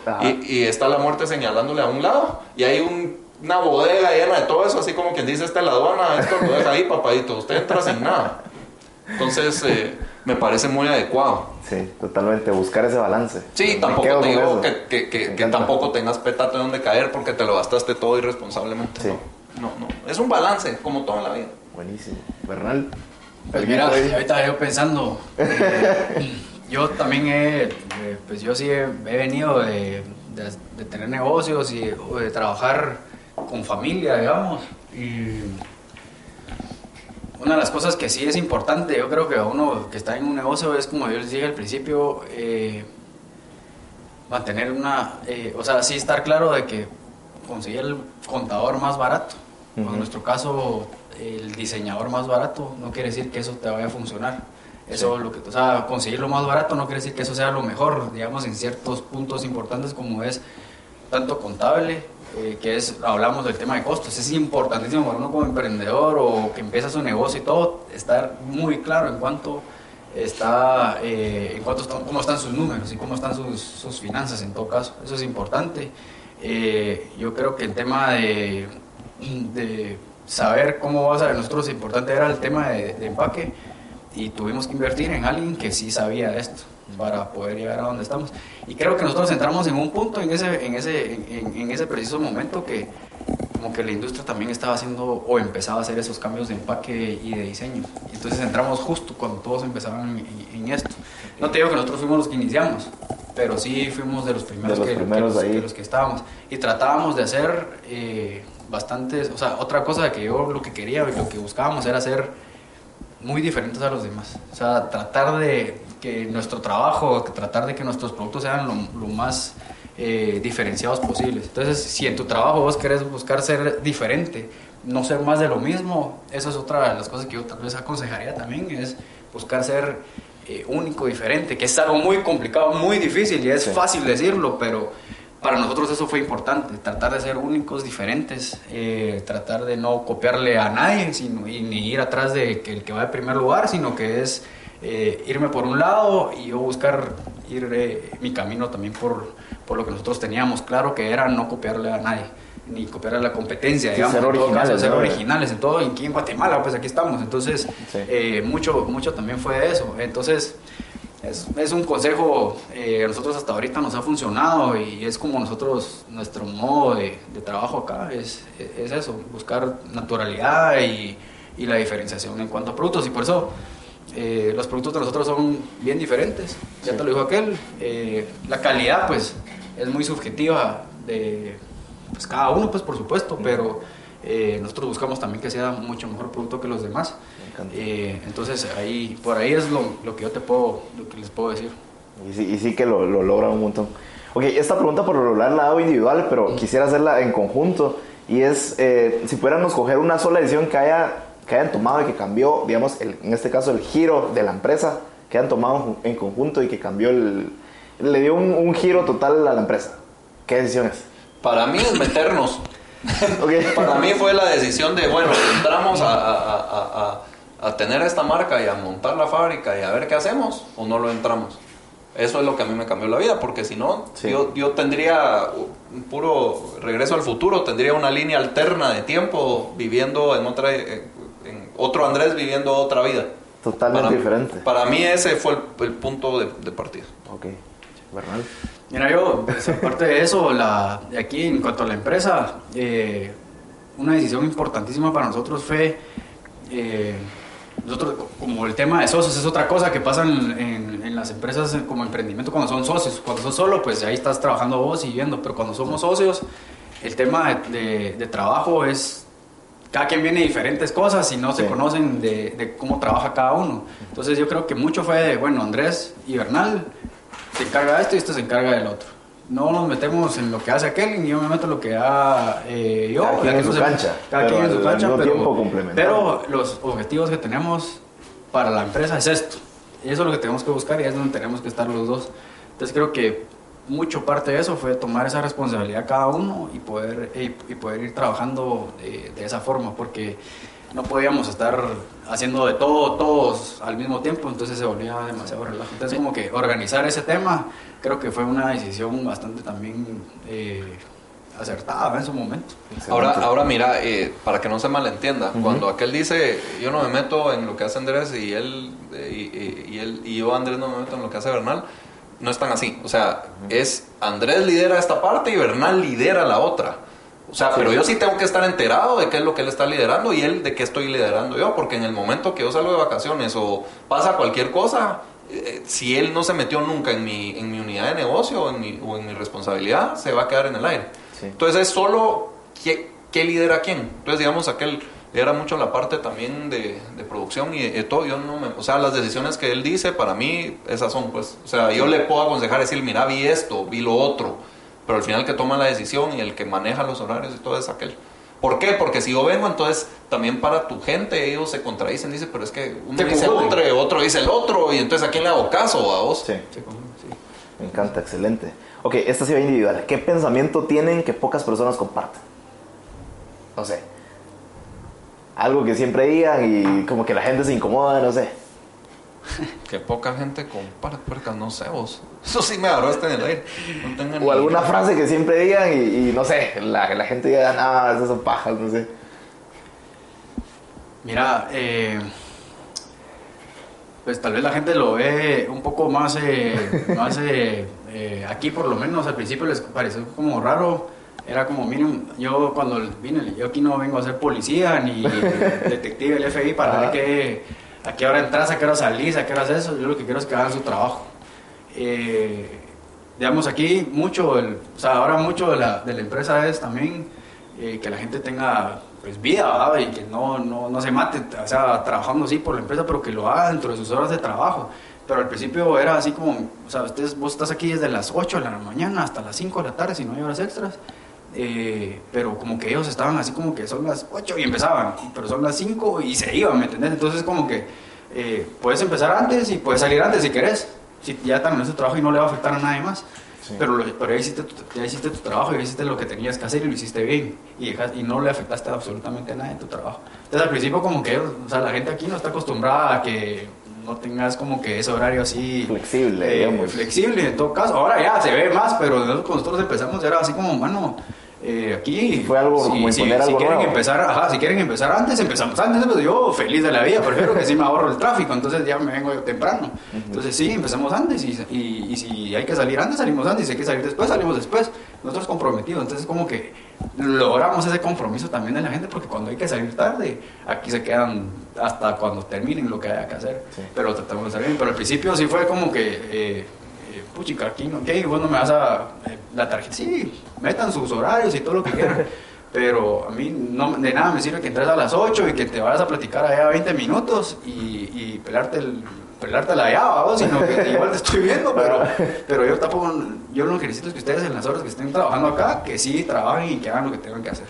Y está la muerte señalándole a un lado y hay un- una bodega llena de todo eso, así como quien dice, esta es la aduana, esto lo deja ahí, papadito, usted entra sin nada. Entonces, eh, me parece muy adecuado. Sí, totalmente. Buscar ese balance. Sí, Me tampoco te digo que, que- que- tampoco tengas petate donde caer porque te lo gastaste todo irresponsablemente. Sí. No, no, no. Es un balance, como todo en la vida. Buenísimo. Bernal. Pues mira, ahorita yo pensando, eh, yo también he, eh, pues yo sí he, he venido de, de- de tener negocios y de trabajar con familia, digamos, y una de las cosas que sí es importante, yo creo que a uno que está en un negocio es como yo les dije al principio, eh, mantener una, eh, o sea, sí estar claro de que conseguir el contador más barato, Ujú. en nuestro caso el diseñador más barato, no quiere decir que eso te vaya a funcionar. Eso lo que, o sea, conseguir lo más barato no quiere decir que eso sea lo mejor, digamos, en ciertos puntos importantes como es tanto contable, eh, que es, hablamos del tema de costos, es importantísimo para uno como emprendedor o que empieza su negocio y todo, estar muy claro en cuánto está, eh, en cuánto están, cómo están sus números y cómo están sus, sus finanzas en todo caso, eso es importante. Eh, yo creo que el tema de, de saber cómo vas a ver, nosotros importante era el tema de empaque y tuvimos que invertir en alguien que sí sabía esto para poder llegar a donde estamos. Y creo que nosotros entramos en un punto en ese, en ese, en, en ese preciso momento que como que la industria también estaba haciendo o empezaba a hacer esos cambios de empaque y de diseño. Entonces entramos justo cuando todos empezaban en, en esto. No te digo que nosotros fuimos los que iniciamos, pero sí fuimos de los primeros, De los que, primeros que los, ahí. que los que estábamos. Y tratábamos de hacer eh, bastantes, o sea, otra cosa que yo lo que quería y lo que buscábamos era hacer muy diferentes a los demás. O sea, tratar de que nuestro trabajo, tratar de que nuestros productos sean lo, lo más eh, diferenciados posibles. Entonces, si en tu trabajo vos querés buscar ser diferente, no ser más de lo mismo, esa es otra de las cosas que yo tal vez aconsejaría también, es buscar ser eh, único, diferente, que es algo muy complicado, muy difícil y es Sí. fácil decirlo, pero para nosotros eso fue importante, tratar de ser únicos, diferentes, eh, tratar de no copiarle a nadie sino, y ni ir atrás de que el que va de primer lugar, sino que es eh, irme por un lado y yo buscar ir eh, mi camino también por, por lo que nosotros teníamos claro que era no copiarle a nadie ni copiarle a la competencia, Sí, digamos, ser caso, originales, ser ¿no? originales en todo, aquí en Guatemala, pues aquí estamos, entonces Sí. eh, mucho, mucho también fue eso, entonces es, es un consejo eh, a nosotros hasta ahorita nos ha funcionado y es como nosotros, nuestro modo de, de trabajo acá es, es eso, buscar naturalidad y, y la diferenciación en cuanto a productos y por eso eh, los productos de nosotros son bien diferentes, ya Sí. te lo dijo aquel, eh, la calidad pues es muy subjetiva de pues, cada uno pues por supuesto, pero eh, nosotros buscamos también que sea mucho mejor producto que los demás. Eh, entonces ahí, por ahí es lo, lo que yo te puedo, lo que les puedo decir. Y sí, y sí que lo, lo logran un montón. Ok, esta pregunta por lo regular la hago individual, pero quisiera hacerla en conjunto. Y es, eh, si pudiéramos coger una sola decisión que, haya, que hayan tomado y que cambió, digamos, el- en este caso el giro de la empresa, que hayan tomado en conjunto y que cambió el... le dio un, un giro total a la empresa. ¿Qué decisión es? Para mí es meternos. Ok. Para mí fue la decisión de, bueno, entramos a, a- a- a- tener esta marca y a montar la fábrica y a ver qué hacemos o no lo entramos. Eso es lo que a mí me cambió la vida, porque si no, Sí. yo, yo tendría un puro regreso al futuro, tendría una línea alterna de tiempo viviendo en otra, en otro Andrés viviendo otra vida. Totalmente Para- diferente. Para mí ese fue el, el punto de, de partida. Ok. Bernal. Mira, yo, pues, aparte de eso, la, de aquí en cuanto a la empresa, eh, una decisión importantísima para nosotros fue, eh, nosotros, co- como el tema de socios es otra cosa que pasa en, en- en las empresas como emprendimiento cuando son socios. Cuando sos solo, pues ahí estás trabajando vos y viendo, pero cuando somos socios, el tema de, de- de trabajo es, cada quien viene de diferentes cosas y no se Sí. conocen de, de cómo trabaja cada uno. Entonces yo creo que mucho fue de, bueno, Andrés y Bernal se encarga de esto y esto se encarga del otro. No nos metemos en lo que hace aquel y yo me meto en lo que haga eh, yo. Cada quien en su se- cancha, Cada quien en su cancha, pero, pero los objetivos que tenemos para la empresa es esto. Y eso es lo que tenemos que buscar y es donde tenemos que estar los dos. Entonces creo que mucho parte de eso fue tomar esa responsabilidad cada uno y poder, y, y poder ir trabajando de, de esa forma, porque no podíamos estar haciendo de todo todos al mismo tiempo, entonces se volvía demasiado relajo. Entonces como que organizar ese tema creo que fue una decisión bastante también eh, acertada en su momento. Ahora, ahora mira, eh, para que no se malentienda, cuando aquel dice yo no me meto en lo que hace Andrés y él eh, y, y- y él y yo Andrés no me meto en lo que hace Bernal, no es tan así. O sea, es Andrés lidera esta parte y Bernal lidera la otra. O sea, pero yo sí tengo que estar enterado de qué es lo que él está liderando y él de qué estoy liderando yo, porque en el momento que yo salgo de vacaciones o pasa cualquier cosa, eh, si él no se metió nunca en mi, en mi unidad de negocio o en mi, o en mi responsabilidad, se va a quedar en el aire. Sí. Entonces es solo qué, qué lidera quién. Entonces, digamos, aquel lidera mucho la parte también de, de producción y de, todo. Yo no me, o sea, las decisiones que él dice, para mí, esas son, pues. O sea, yo le puedo aconsejar decir, mira, vi esto, vi lo otro. Pero al final el que toma la decisión y el que maneja los horarios y todo es aquel. ¿Por qué? Porque si yo vengo, entonces también para tu gente ellos se contradicen. Dice, pero es que uno dice otro, otro dice el otro. Y entonces a quién le hago caso, a vos. Sí. Sí. Me encanta, excelente. Ok, esta sí va individual. ¿Qué pensamiento tienen que pocas personas comparten? No sé. Algo que siempre digan y como que la gente se incomoda, no sé. Que poca gente comparte, puerca, no sé vos. Eso sí me agarraste en el aire. No O alguna frase que siempre digan y, y no sé, la, la gente diga, ah, esas son pajas, no sé. Mira, eh, pues tal vez la gente lo ve un poco más, eh, más eh, eh, aquí por lo menos al principio les pareció como raro. Era como, miren, yo cuando vine, yo aquí no vengo a ser policía ni detective del FBI para ver qué, a qué hora entras, a qué hora salís, a qué hora haces eso. Yo lo que quiero es que hagan su trabajo. Eh, digamos aquí mucho, el, o sea, ahora mucho de la, de la empresa es también eh, que la gente tenga pues vida ¿verdad? y que no, no, no se mate, o sea, trabajando así por la empresa, pero que lo haga dentro de sus horas de trabajo. Pero al principio era así como, o sea, ustedes, vos estás aquí desde las 8 de la mañana hasta las 5 de la tarde si no hay horas extras. Eh, pero como que ellos estaban así como que son las 8 y empezaban, pero son las 5 y se iban, ¿me entendés? Entonces como que eh, puedes empezar antes y puedes salir antes si querés, si ya terminaste tu trabajo y no le va a afectar a nadie más. Sí. Pero, lo- pero ya, hiciste tu, ya hiciste tu trabajo, ya hiciste lo que tenías que hacer y lo hiciste bien. Y, dejas- y no le afectaste absolutamente a nadie en tu trabajo. Entonces al principio como que, o sea, la gente aquí no está acostumbrada a que no tengas como que ese horario así... Flexible, eh, digamos. flexible en todo caso. Ahora ya se ve más, pero cuando nosotros empezamos era así como, bueno, eh, aquí... Fue algo como imponer si algo quieren nuevo. empezar, ajá, si quieren empezar antes, empezamos antes, pero yo feliz de la vida, prefiero que sí me ahorro el tráfico, entonces ya me vengo yo temprano. Entonces sí, empezamos antes y, y, y si hay que salir antes, salimos antes, y si hay que salir después, salimos después. Nosotros comprometidos, entonces como que logramos ese compromiso también de la gente, porque cuando hay que salir tarde, aquí se quedan hasta cuando terminen lo que haya que hacer, Sí. pero tratamos de salir bien. Pero al principio sí fue como que... Eh, puchica, aquí no, ¿qué? Vos no me vas a... eh, la tarjeta, sí, metan sus horarios y todo lo que quieran. Pero a mí no, de nada me sirve que entres a las 8 y que te vayas a platicar allá 20 minutos y, y pelarte, el, pelarte la llave, ¿vos? sino que igual te estoy viendo, pero, pero yo tampoco, yo lo que necesito es que ustedes en las horas que estén trabajando acá, que sí trabajen y que hagan lo que tengan que hacer.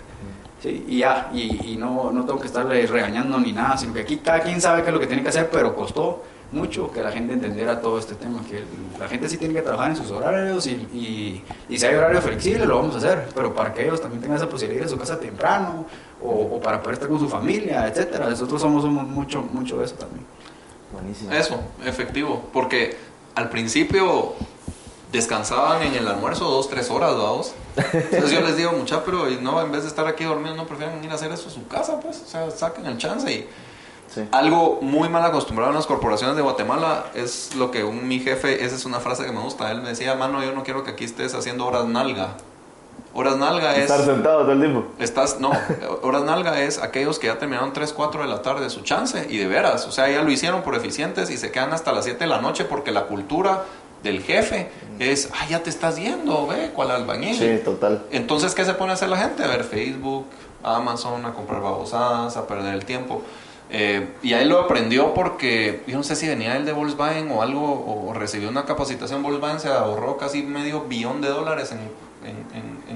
Sí, y ya, y, y no, no tengo que estarle regañando ni nada, sino que aquí cada quien sabe qué es lo que tiene que hacer, pero costó mucho que la gente entendiera todo este tema, que la gente sí tiene que trabajar en sus horarios y, y, y si hay horario flexible lo vamos a hacer, pero para que ellos también tengan esa posibilidad de ir a su casa temprano o, o para poder estar con su familia, etcétera. Nosotros somos, somos mucho, mucho de eso también. Buenísimo. Eso, efectivo. Porque al principio descansaban en el almuerzo dos, tres horas, vamos. Entonces yo les digo, mucha, pero no, en vez de estar aquí dormidos, no prefieren ir a hacer eso a su casa, pues. O sea, saquen el chance y. Sí. Algo muy mal acostumbrado en las corporaciones de Guatemala es lo que un, mi jefe, esa es una frase que me gusta, él me decía, mano, yo no quiero que aquí estés haciendo horas nalga. Horas nalga es... Estar sentado todo el tiempo. Estás, no, horas nalga es aquellos que ya terminaron 3, 4 de la tarde su chance y de veras, o sea, ya lo hicieron por eficientes y se quedan hasta las 7 de la noche porque la cultura del jefe es, ah, ya te estás yendo, ve, cuál albañil. Sí, total. Entonces, ¿qué se pone a hacer la gente? A ver Facebook, Amazon, a comprar babosadas, a perder el tiempo. Eh, y ahí lo aprendió porque, yo no sé si venía él de Volkswagen o algo, o recibió una capacitación Volkswagen, se ahorró casi medio billón de dólares en,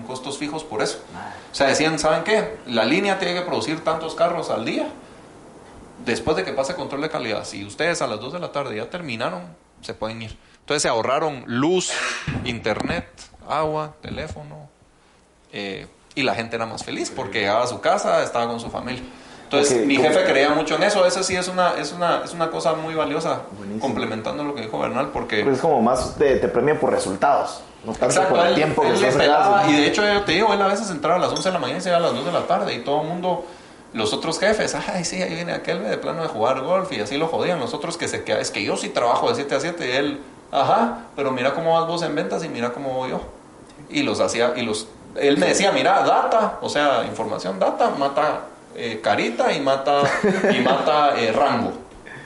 costos fijos por eso. O sea, decían, ¿saben qué? La línea tiene que producir tantos carros al día después de que pase control de calidad. Si ustedes a las 2 de la tarde ya terminaron, se pueden ir. Entonces se ahorraron luz, internet, agua, teléfono, eh, y la gente era más feliz porque llegaba a su casa, estaba con su familia. Entonces mi ¿cómo? jefe creía mucho en eso, eso sí es una, es una, es una cosa muy valiosa, Buenísimo. complementando lo que dijo Bernal, porque... Pues es como más te, te premia por resultados, no tanto Exacto, por el él- tiempo que él estás pelaba, y de hecho yo te digo, él a veces entraba a las 11 de la mañana y se iba a las 2 de la tarde y todo el mundo, los otros jefes, ay sí, ahí viene aquel de plano de jugar golf y así lo jodían, los otros que se quedan, es que yo sí trabajo de 7 a 7 y él, ajá, pero mira cómo vas vos en ventas y mira cómo voy yo. Y los hacía, y los, él me decía, mira, data, o sea, información, data, mata eh, carita y mata, y mata eh, rango.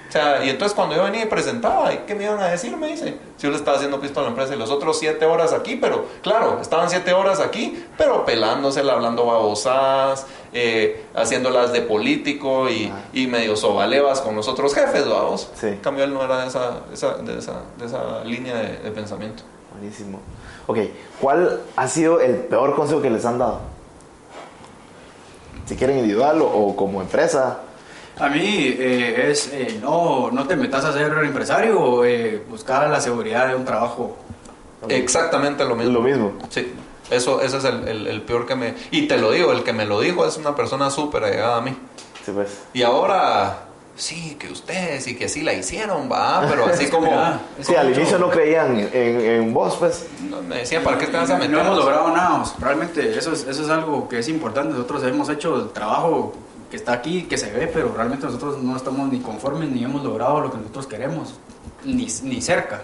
O sea, y entonces cuando yo venía y presentaba, ¿y ¿qué me iban a decir? Me dice. Si yo le estaba haciendo pisto a la empresa y los otros siete horas aquí, pero claro, estaban siete horas aquí, pero pelándosela, hablando babosadas, eh, haciéndolas de político y, y medio sobalevas con los otros jefes, vamos. Sí. En cambio, él no era de esa, esa- de esa, de esa línea de, de pensamiento. Buenísimo. Ok, ¿cuál ha sido el peor consejo que les han dado? Si quieren individual o, o como empresa. A mí eh, es, eh, no, no te metas a ser empresario o eh, buscar la seguridad de un trabajo. Exactamente lo mismo. lo mismo. Sí, eso, ese es el, el- el peor que me... Y te lo digo, el que me lo dijo es una persona súper allegada a mí. Sí, pues. Y ahora, sí, que ustedes y que sí la hicieron, va, pero así como... Sí, al inicio no creían en, en vos, pues. no, Me decía, ¿para qué te vas a meter? No hemos logrado nada. Realmente eso es, eso es algo que es importante. Nosotros hemos hecho el trabajo que está aquí, que se ve, pero realmente nosotros no estamos ni conformes ni hemos logrado lo que nosotros queremos, ni, ni cerca.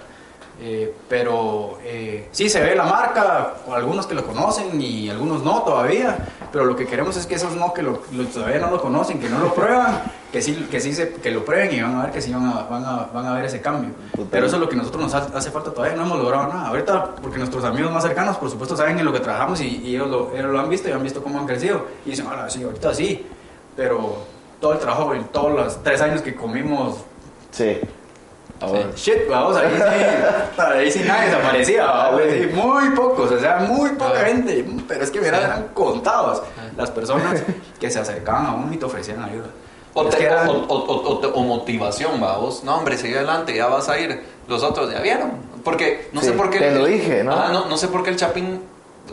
Eh, pero eh, sí se ve la marca, algunos que lo conocen y algunos no todavía, pero lo que queremos es que esos no que lo, lo- todavía no lo conocen, que no lo prueban, que sí, que sí se, que lo prueben y van a ver que sí van a, van a, van a ver ese cambio. Total. Pero eso es lo que nosotros nos ha- hace falta todavía, no hemos logrado nada. Ahorita, porque nuestros amigos más cercanos, por supuesto, saben en lo que trabajamos y, y ellos, lo, ellos lo han visto y han visto cómo han crecido. Y dicen, hola, sí, ahorita sí. Pero todo el trabajo y todos los tres años que comimos, Sí. Ahora. shit, vamos, ahí sí, ahí sí nadie desaparecía, vamos, sí, muy pocos, o sea, muy poca gente. Pero es que, mira, eran contados las personas que se acercaban a uno y te ofrecían ayuda. O, Es te- que eran- o- o- o- o te- o motivación, va, vos. No, hombre, sigue adelante, ya vas a ir. Los otros ya vieron. Porque, no Sí, sé por qué... te lo dije, ¿no? Ah, no, no sé por qué el Chapín...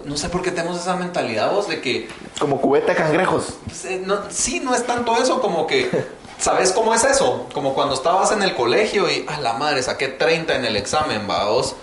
No sé por qué tenemos esa mentalidad, vos, de que... Como cubeta de cangrejos. pues, eh, no- sí, no es tanto eso como que... ¿Sabes cómo es eso? Como cuando estabas en el colegio y... A la madre, saqué 30 en el examen, va, vos.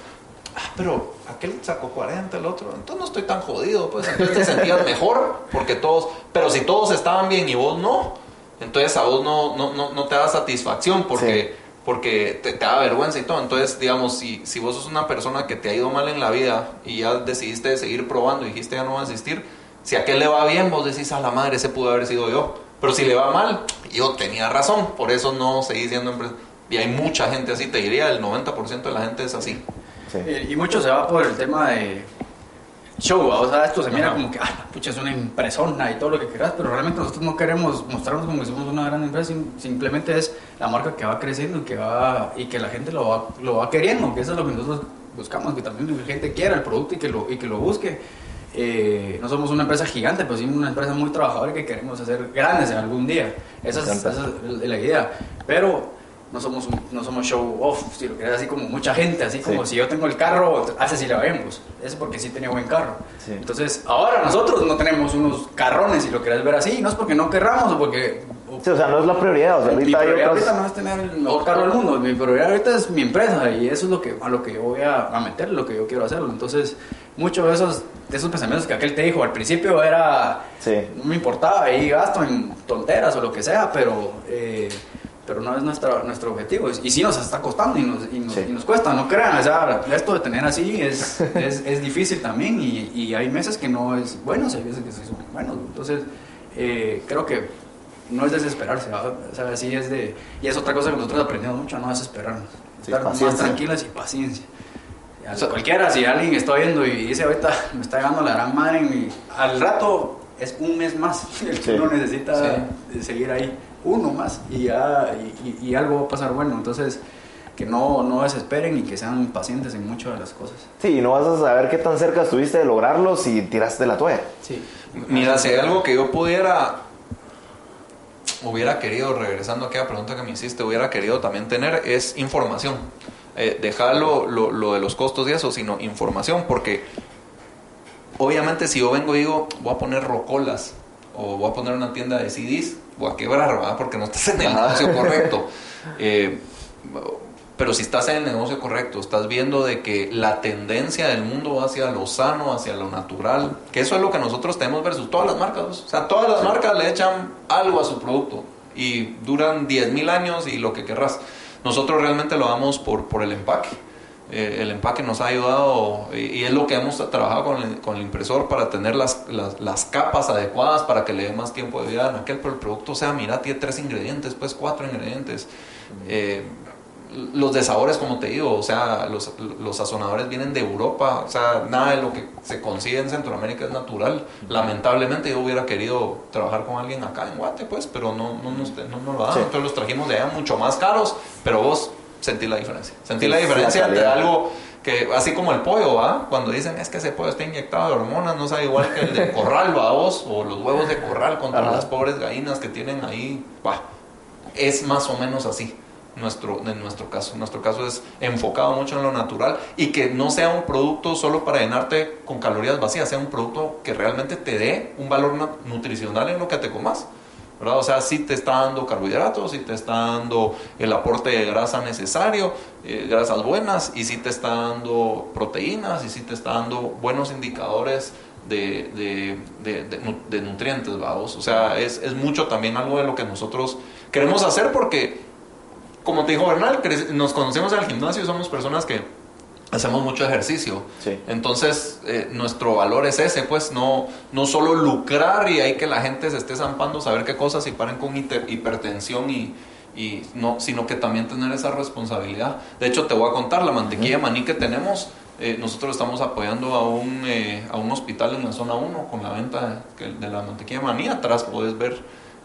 Ah, pero aquel sacó 40, el otro. Entonces no estoy tan jodido, pues. Entonces te sentías mejor porque todos... Pero si todos estaban bien y vos no, entonces a vos no, no, no, no te da satisfacción porque, porque te, te da vergüenza y todo. Entonces, digamos, si, si vos sos una persona que te ha ido mal en la vida y ya decidiste seguir probando y dijiste ya no vas a asistir, si a aquel le va bien, vos decís a la madre, ese pudo haber sido yo. Pero si le va mal, yo tenía razón, por eso no seguí siendo empresa. Y hay mucha gente así, te diría, el 90% de la gente es así. Sí. Y, y mucho se va por el tema de show, ¿va? o sea, esto se mira Ajá. como que, ah, pucha, es una impresona y todo lo que quieras, pero realmente nosotros no queremos mostrarnos como que somos una gran empresa, sim- simplemente es la marca que va creciendo y que, va, y que la gente lo va, lo va queriendo, que eso es lo que nosotros buscamos, que también la gente quiera el producto y que lo, y que lo busque. Eh, no somos una empresa gigante, pero sí una empresa muy trabajadora que queremos hacer grandes en algún día. Esa es, esa es la idea. Pero no somos, un- no somos show off, si lo querés así como mucha gente, así como si yo tengo el carro, hace si la vemos. Es porque sí tenía buen carro. Sí. Entonces, ahora nosotros no tenemos unos carrones, si lo querés ver así, no es porque no querramos o porque... o- Sí, o sea, no es la prioridad. O sea, mi ahorita hay prioridad otras... ahorita no es tener el mejor carro del mundo, mi prioridad ahorita es mi empresa y eso es lo que, a lo que yo voy a, a meter, lo que yo quiero hacerlo. Entonces, muchos de esos, de esos pensamientos que aquel te dijo al principio era, Sí. no me importaba, ahí gasto en tonteras o lo que sea, pero, eh, pero no es nuestra, nuestro objetivo. Y sí nos está costando y nos, y nos, Sí. y nos cuesta, no crean, o sea, esto de tener así es, es, es difícil también y, y hay meses que no es bueno, hay veces que sí son buenos. Entonces, eh, creo que no es desesperarse, ¿verdad? o sea, sí es de... Y es otra cosa que nosotros aprendimos mucho, no desesperarnos. Sí, estar más paciencia. tranquilas y paciencia. O sea, cualquiera, si alguien está viendo y dice ahorita me está llegando la gran madre, en mi- al rato es un mes más el que Sí. uno necesita Sí. seguir ahí, uno más, y, ya, y, y- y algo va a pasar bueno. Entonces, que no, no desesperen y que sean pacientes en muchas de las cosas. Sí, y no vas a saber qué tan cerca estuviste de lograrlo si tiraste la toalla. Sí. Mira, si hay algo que yo pudiera, hubiera querido, regresando a aquella pregunta que me hiciste, hubiera querido también tener, es información. Eh, dejar lo, lo- lo de los costos y eso, sino información, porque obviamente si yo vengo y digo, voy a poner rocolas o voy a poner una tienda de CDs, voy a quebrar, ¿verdad? Porque no estás en el negocio correcto. Eh, pero si estás en el negocio correcto, estás viendo de que la tendencia del mundo va hacia lo sano, hacia lo natural, que eso es lo que nosotros tenemos versus todas las marcas. O sea, todas las marcas le echan algo a su producto y duran 10.000 años y lo que querrás. Nosotros realmente lo damos por, por el empaque. Eh, el empaque nos ha ayudado y, y es lo que hemos trabajado con el, con el impresor para tener las, las, las capas adecuadas para que le dé más tiempo de vida en aquel, pero el producto, o sea, mira, tiene tres ingredientes, pues cuatro ingredientes. Eh, los de sabores, como te digo, o sea, los, los sazonadores vienen de Europa, o sea, nada de lo que se consigue en Centroamérica es natural. Lamentablemente yo hubiera querido trabajar con alguien acá en Guate, pues, pero no, no, nos, no nos lo dan. Sí. Entonces los trajimos de allá mucho más caros, pero vos sentí la diferencia. Sentí Sí, la diferencia calidad. algo que, así como el pollo, ¿va? Cuando dicen es que ese pollo está inyectado de hormonas, no sabe igual que el de corral, ¿va vos? O los huevos de corral contra Ajá. las pobres gallinas que tienen ahí, va. Es más o menos así nuestro, en nuestro caso. Nuestro caso es enfocado mucho en lo natural y que no sea un producto solo para llenarte con calorías vacías, sea un producto que realmente te dé un valor na- nutricional en lo que te comas. ¿verdad? O sea, si te está dando carbohidratos, si te está dando el aporte de grasa necesario, eh, grasas buenas, y si te está dando proteínas, y si te está dando buenos indicadores de, de, de nutrientes, vamos. O sea, es, es mucho también algo de lo que nosotros queremos hacer porque como te dijo Bernal, nos conocemos en el gimnasio somos personas que hacemos mucho ejercicio. Sí. Entonces, eh, nuestro valor es ese, pues, no, no solo lucrar y hay que la gente se esté zampando, saber qué cosas y paren con hiper- hipertensión y, y no, sino que también tener esa responsabilidad. De hecho, te voy a contar, la mantequilla de maní que tenemos, eh, nosotros estamos apoyando a un, eh, a un hospital en la zona 1 con la venta de, de la mantequilla de maní. Atrás puedes ver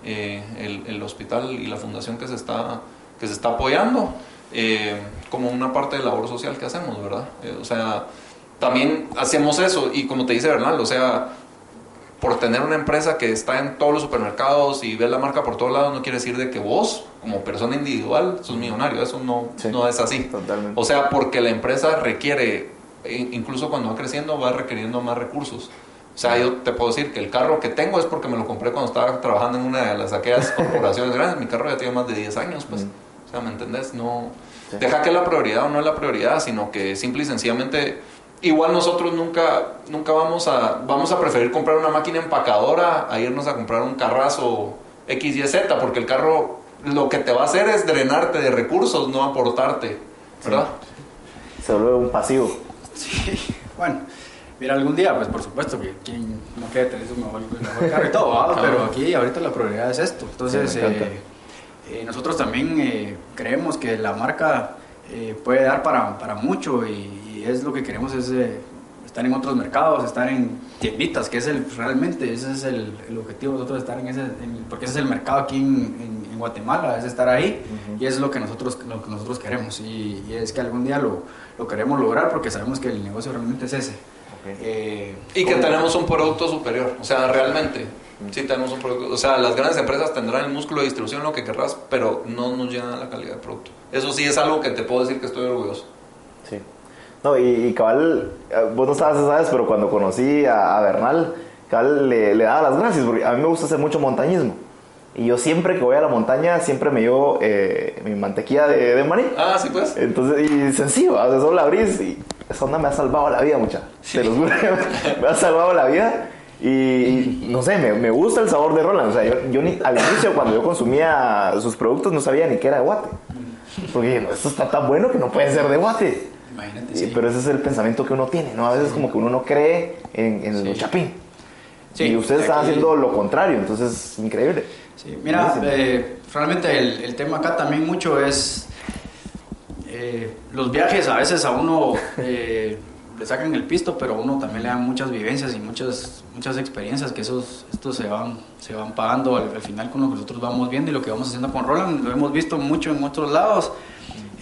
eh, el, el hospital y la fundación que se está, que se está apoyando eh, como una parte de labor social que hacemos, ¿verdad? Eh, o sea, también hacemos eso y como te dice Bernal, o sea, por tener una empresa que está en todos los supermercados y ves la marca por todos lados, no quiere decir de que vos, como persona individual, sos millonario. Eso no, Sí, no es así. totalmente. O sea, porque la empresa requiere, e- incluso cuando va creciendo, va requiriendo más recursos. O sea, yo te puedo decir que el carro que tengo es porque me lo compré cuando estaba trabajando en una de las aquellas corporaciones grandes. Mi carro ya tiene más de 10 años, pues. O sea, ¿me entendés? No. Sí. Deja que la prioridad o no es la prioridad, sino que simple y sencillamente. Igual nosotros nunca, nunca vamos a, vamos a preferir comprar una máquina empacadora a irnos a comprar un carrazo XYZ, porque el carro lo que te va a hacer es drenarte de recursos, no aportarte, ¿verdad? Se vuelve un pasivo. Sí, bueno, mira, algún día, pues por supuesto que quien no quiere tener su mejor, mejor carro y todo, pero aquí ahorita la prioridad es esto. Entonces, Sí. Eh, nosotros también eh, creemos que la marca eh, puede dar para, para mucho y, y es lo que queremos es eh, estar en otros mercados, estar en tienditas, que es el realmente, ese es el, el objetivo de nosotros, estar en ese, en- porque ese es el mercado aquí en, en- en Guatemala, es estar ahí y es lo que nosotros, lo que nosotros queremos y, y es que algún día lo, lo queremos lograr porque sabemos que el negocio realmente es ese. Eh, Y que tenemos un producto superior, o sea, realmente. Sí, tenemos un producto. O sea, las grandes empresas tendrán el músculo de distribución, lo que querrás, pero no nos llegan a la calidad de producto. Eso sí es algo que te puedo decir que estoy orgulloso. Sí. No, y, y cabal, eh, vos no estabas, ¿sabes? Pero cuando conocí a, a Bernal, cabal le, le daba las gracias, porque a mí me gusta hacer mucho montañismo. Y yo siempre que voy a la montaña, siempre me llevo eh, mi mantequilla de, de maní. Ah, sí, pues. Entonces, y sencillo, o sea, solo la abrís y esa onda me ha salvado la vida, mucha. Te lo juro, me ha salvado la vida. Y, no sé, me, me gusta el sabor de Roland. O sea, yo, yo ni, al inicio, cuando yo consumía sus productos, no sabía ni que era de guate. Porque no, esto está tan bueno que no puede ser de guate. Imagínate, Sí, sí. Pero ese es el pensamiento que uno tiene, ¿no? A veces como que uno no cree en, en Sí. el chapín. Sí, y ustedes están haciendo lo contrario, entonces es increíble. Sí, mira, eh, realmente el, el tema acá también mucho es eh, los viajes a veces a uno eh, le sacan el pisto, pero a uno también le dan muchas vivencias y muchas muchas experiencias que esos estos se van se van pagando al, al final con lo que nosotros vamos viendo y lo que vamos haciendo con Roland lo hemos visto mucho en otros lados.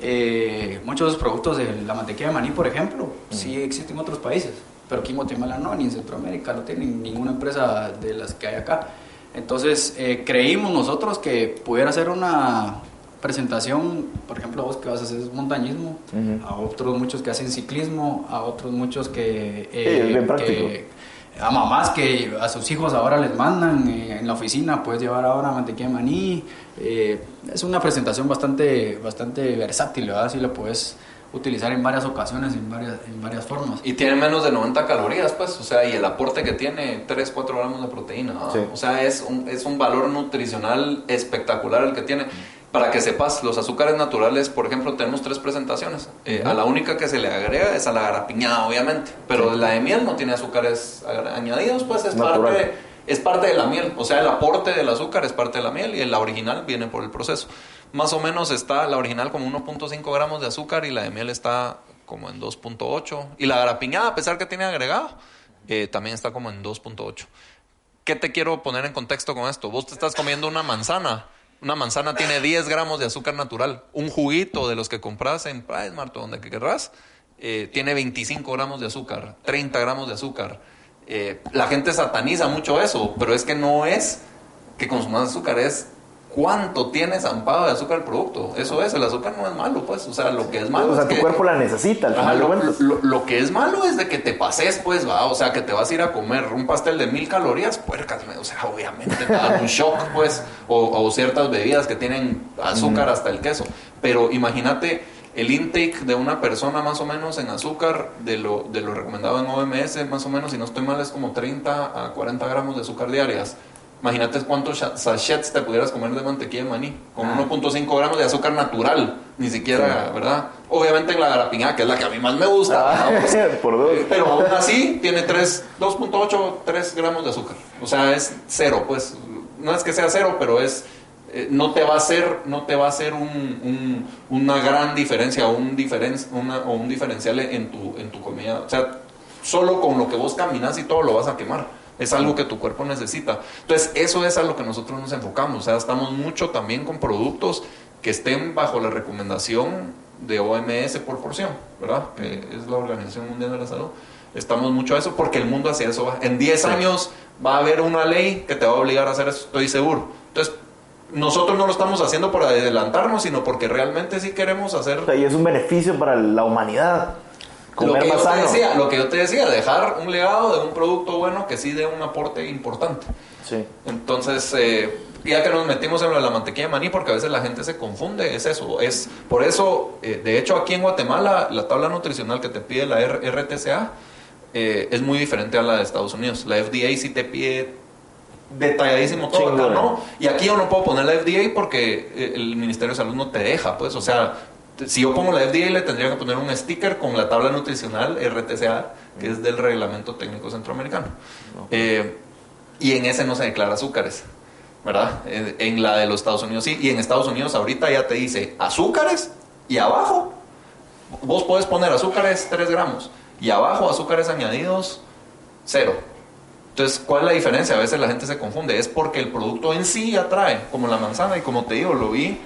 Eh, muchos productos de la mantequilla de maní, por ejemplo, sí existen en otros países, pero aquí en Guatemala no, ni en Centroamérica no tiene ninguna empresa de las que hay acá. Entonces eh, creímos nosotros que pudiera ser una presentación, por ejemplo, vos que vas a hacer montañismo, Ujú. a otros muchos que hacen ciclismo, a otros muchos que, Sí, es bien práctico. que- a mamás que a sus hijos ahora les mandan eh, en la oficina, puedes llevar ahora mantequilla de maní. eh, es una presentación bastante, bastante versátil, ¿verdad? Si lo puedes utilizar en varias ocasiones, en varias, en varias formas. Y tiene menos de 90 calorías, pues, o sea, y el aporte que tiene, 3, 4 gramos de proteína. O sea, es un, es un valor nutricional espectacular el que tiene. Para que sepas, los azúcares naturales, por ejemplo, tenemos tres presentaciones. Eh, A la única que se le agrega es a la garapiñada, obviamente. Pero la de miel no tiene azúcares añadidos, pues es Natural. parte, es parte de la miel. O sea, el aporte del azúcar es parte de la miel y la original viene por el proceso. Más o menos está la original como 1.5 gramos de azúcar y la de miel está como en 2.8. Y la garapiñada, a pesar que tiene agregado, eh, también está como en 2.8. ¿Qué te quiero poner en contexto con esto? Vos te estás comiendo una manzana. Una manzana tiene 10 gramos de azúcar natural. Un juguito de los que compras en PriceMart o donde que querrás, eh, tiene 25 gramos de azúcar, 30 gramos de azúcar. Eh, la gente sataniza mucho eso, pero es que no es que consumas azúcar, es cuánto tiene zampado de azúcar el producto. Eso es, el azúcar no es malo, pues. O sea, lo que es malo o sea, es tu que- cuerpo la necesita, Ajá, lo, lo- lo que es malo es de que te pases, pues, va. O sea, que te vas a ir a comer un pastel de mil calorías, puercas. O sea, obviamente te da un shock, pues. O, o ciertas bebidas que tienen azúcar hasta el queso. Pero imagínate el intake de una persona más o menos en azúcar, de lo, de lo recomendado en OMS, más o menos, si no estoy mal, es como 30 a 40 gramos de azúcar diarias. Imagínate cuántos sachets te pudieras comer de mantequilla de maní, con 1.5 gramos de azúcar natural, ni siquiera, ¿verdad? Obviamente en la garapiñada, que es la que a mí más me gusta, Ah. Pues, por dos. eh, pero aún así tiene 3, 2.8, 3 gramos de azúcar. O sea, es cero, pues. No es que sea cero, pero es. eh, no te va a hacer, no te va a hacer un, un- una gran diferencia o un, diferen, una, o un diferencial en tu, en tu comida. O sea, solo con lo que vos caminas y todo lo vas a quemar. Es algo que tu cuerpo necesita. Entonces, eso es a lo que nosotros nos enfocamos. O sea, estamos mucho también con productos que estén bajo la recomendación de OMS por porción, ¿verdad? Que es la Organización Mundial de la Salud. Estamos mucho a eso porque el mundo hacia eso va. En 10 años va a haber una ley que te va a obligar a hacer eso, estoy seguro. Entonces, nosotros no lo estamos haciendo por adelantarnos, sino porque realmente sí queremos hacer O sea, y es un beneficio para la humanidad. Lo que, yo te sano. decía, lo que yo te decía, dejar un legado de un producto bueno que sí dé un aporte importante. Sí. Entonces, eh, ya que nos metimos en lo de la mantequilla de maní, porque a veces la gente se confunde, es eso. Es, por eso, eh, de hecho, aquí en Guatemala, la tabla nutricional que te pide la R- RTCA eh, es muy diferente a la de Estados Unidos. La FDA sí te pide detalladísimo todo, acá no. Y aquí yo no puedo poner la FDA porque el Ministerio de Salud no te deja, pues, o sea, si yo pongo la FDA le tendría que poner un sticker con la tabla nutricional RTCA, que es del Reglamento Técnico Centroamericano. Eh, y en ese no se declara azúcares, ¿verdad? En, en la de los Estados Unidos sí, y en Estados Unidos ahorita ya te dice azúcares y abajo vos podés poner azúcares 3 gramos y abajo azúcares añadidos 0. Entonces, ¿cuál es la diferencia? A veces la gente se confunde. Es porque el producto en sí atrae, como la manzana. Y como te digo, lo vi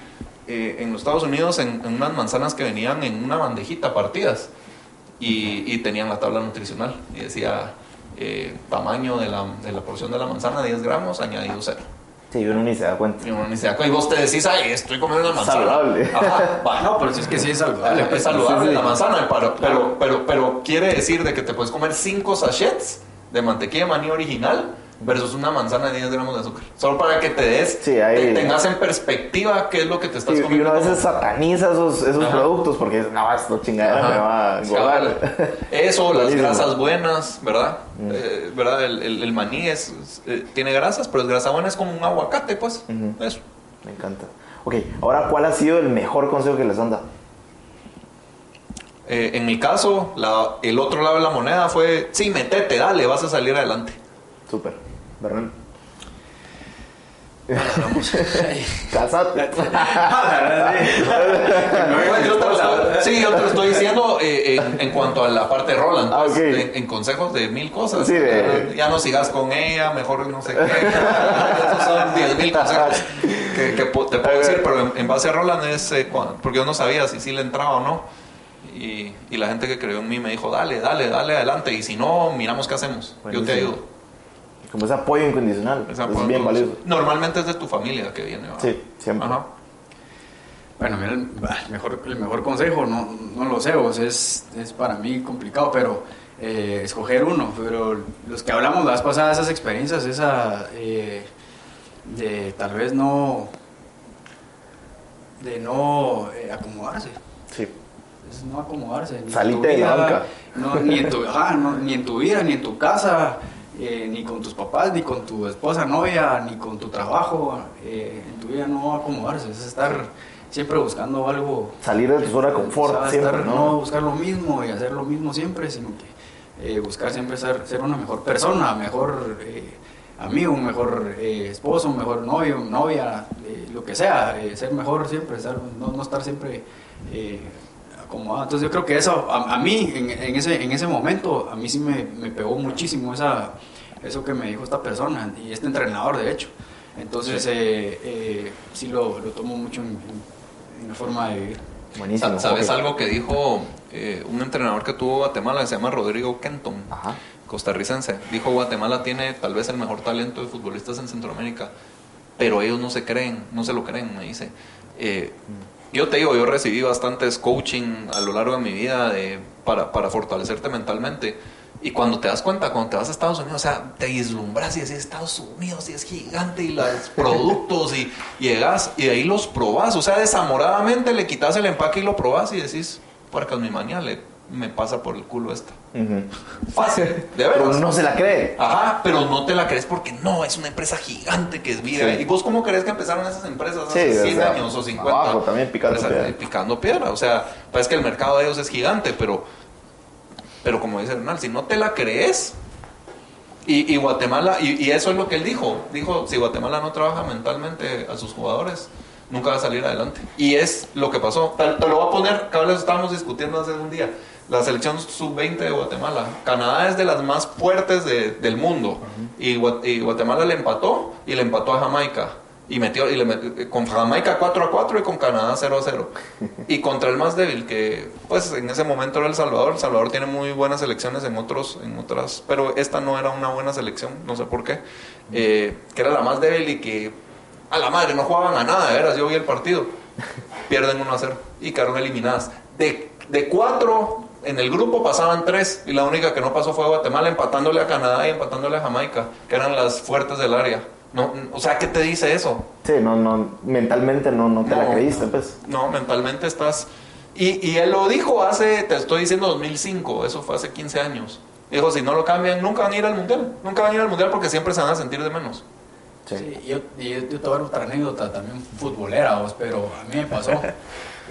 eh, en los Estados Unidos en, en unas manzanas que venían en una bandejita partidas. y, y tenían la tabla nutricional y decía eh, tamaño de la, de la porción de la manzana 10 gramos añadido cero. Sí, uno ni se da cuenta. Y uno ni se da cuenta. Y vos te decís, ay, estoy comiendo una manzana. Saludable. Ajá, va, No, pero si es que sí es saludable. es pues. saludable sí, sí. la manzana, pero, pero, pero, pero quiere decir de que te puedes comer 5 sachets de mantequilla de maní original versus una manzana de 10 gramos de azúcar. Solo para que te des, Sí, ahí- te tengas en perspectiva qué es lo que te estás Y, y comiendo. uno a veces sataniza esos, esos Ajá. productos porque dice, no, esto chingadera Ajá. me va a engordar. Eso, las grasas buenas, ¿verdad? Mm. Eh, ¿verdad? El, el- el maní es, es, eh, tiene grasas, pero es grasa buena, es como un aguacate, pues. Eso. Me encanta. Ok, ahora, ¿cuál ha sido el mejor consejo que les han dado? Eh, en mi caso, la- el otro lado de la moneda fue, sí, metete, dale, vas a salir adelante. Súper. Ay. Casate. Bueno, yo te lo estoy- sí, yo te lo estoy diciendo eh, en, en cuanto a la parte de Roland, Ah, pues, ok. en, en consejos de mil cosas. Sí, de- Ya no sigas con ella, mejor no sé qué. Esos son diez mil consejos que, te puedo decir, pero en, en base a Roland es eh, porque yo no sabía si sí le entraba o no. Y, y la gente que creyó en mí me dijo, dale, dale, dale adelante. Y si no, miramos qué hacemos. Yo te ayudo. Como ese apoyo incondicional. Esa es por- bien valioso. Normalmente es de tu familia que viene. ¿va? Sí, siempre. Ajá. Bueno, mira, el, mejor, el mejor consejo, no, no lo sé, vos, es, es para mí complicado, pero eh, escoger uno. Pero los que hablamos la vez pasada, esas experiencias, esa eh, de tal vez no, de no eh, acomodarse. Sí. Es no acomodarse. Salite de la banca. no, ni, en tu, ajá, no, ni en tu vida, ni en tu casa, eh, ni con tus papás, ni con tu esposa, novia, ni con tu trabajo. eh, en tu vida no acomodarse, es estar siempre buscando algo. Salir de tu zona de confort siempre, estar- ¿no? buscar lo mismo y hacer lo mismo siempre, sino que eh, buscar siempre ser, ser una mejor persona, mejor eh, amigo, un mejor eh, esposo, un mejor novio, novia, lo que sea, ser mejor siempre, estar- no, no estar siempre acomodado. Entonces yo creo que eso, a, a mí, en, en ese, en ese momento, a mí sí me, me pegó muchísimo esa, eso que me dijo esta persona y este entrenador, de hecho. Entonces, eh, eh, sí lo, lo tomo mucho en, en- en la forma de vivir. Buenísimo. Sa- ¿Sabes algo que dijo eh, un entrenador que tuvo Guatemala que se llama Rodrigo Kenton? Ajá. costarricense. Dijo Guatemala tiene tal vez el mejor talento de futbolistas en Centroamérica, pero ellos no se creen, no se lo creen, me dice. Eh, yo te digo, yo recibí bastantes coaching a lo largo de mi vida de, para, para fortalecerte mentalmente. Y cuando te das cuenta, cuando te vas a Estados Unidos, o sea, te vislumbras y decís Estados Unidos y es gigante y los productos y llegas y de ahí los probás. O sea, desamoradamente le quitas el empaque y lo probás y decís, puercas mi manía, le, me pasa por el culo esta. Fácil, de Pero veras. no se la cree. Ajá, pero no te la crees porque no, es una empresa gigante que es vida. Sí. ¿Y vos cómo crees que empezaron esas empresas Sí, hace o 100 sea, años o 50? abajo también picando Empresas, piedra. Picando piedra. O sea, parece que el mercado de ellos es gigante, pero, pero como dice Hernán, si no te la crees. Y, y Guatemala, y, y eso es lo que él dijo. Dijo, si Guatemala no trabaja mentalmente a sus jugadores, nunca va a salir adelante. Y es lo que pasó. Te, te lo voy a poner, estábamos discutiendo hace un día. La selección sub-20 de Guatemala. Canadá es de las más fuertes de- del mundo. y, Gua- y Guatemala le empató y le empató a Jamaica. Y metió, y le met- con Jamaica 4 a 4 y con Canadá 0 a 0. Y contra el más débil, que pues en ese momento era El Salvador. El Salvador tiene muy buenas selecciones en otros, en otras, pero esta no era una buena selección, no sé por qué. Eh, que era la más débil y que a la madre no jugaban a nada, de veras, yo vi el partido. Pierden 1 a 0 y quedaron eliminadas. De, de cuatro en el grupo pasaban tres y la única que no pasó fue Guatemala empatándole a Canadá y empatándole a Jamaica, que eran las fuertes del área. No, o sea, ¿qué te dice eso? Sí, no, no, mentalmente no, no te la No. creíste, pues. No, mentalmente estás... Y, y él lo dijo hace, te estoy diciendo 2005, eso fue hace 15 años. Dijo, si no lo cambian, nunca van a ir al Mundial. Nunca van a ir al Mundial porque siempre se van a sentir de menos. Sí. Sí, yo, yo, yo te voy a dar otra anécdota también futbolera, vos, pero a mí me pasó.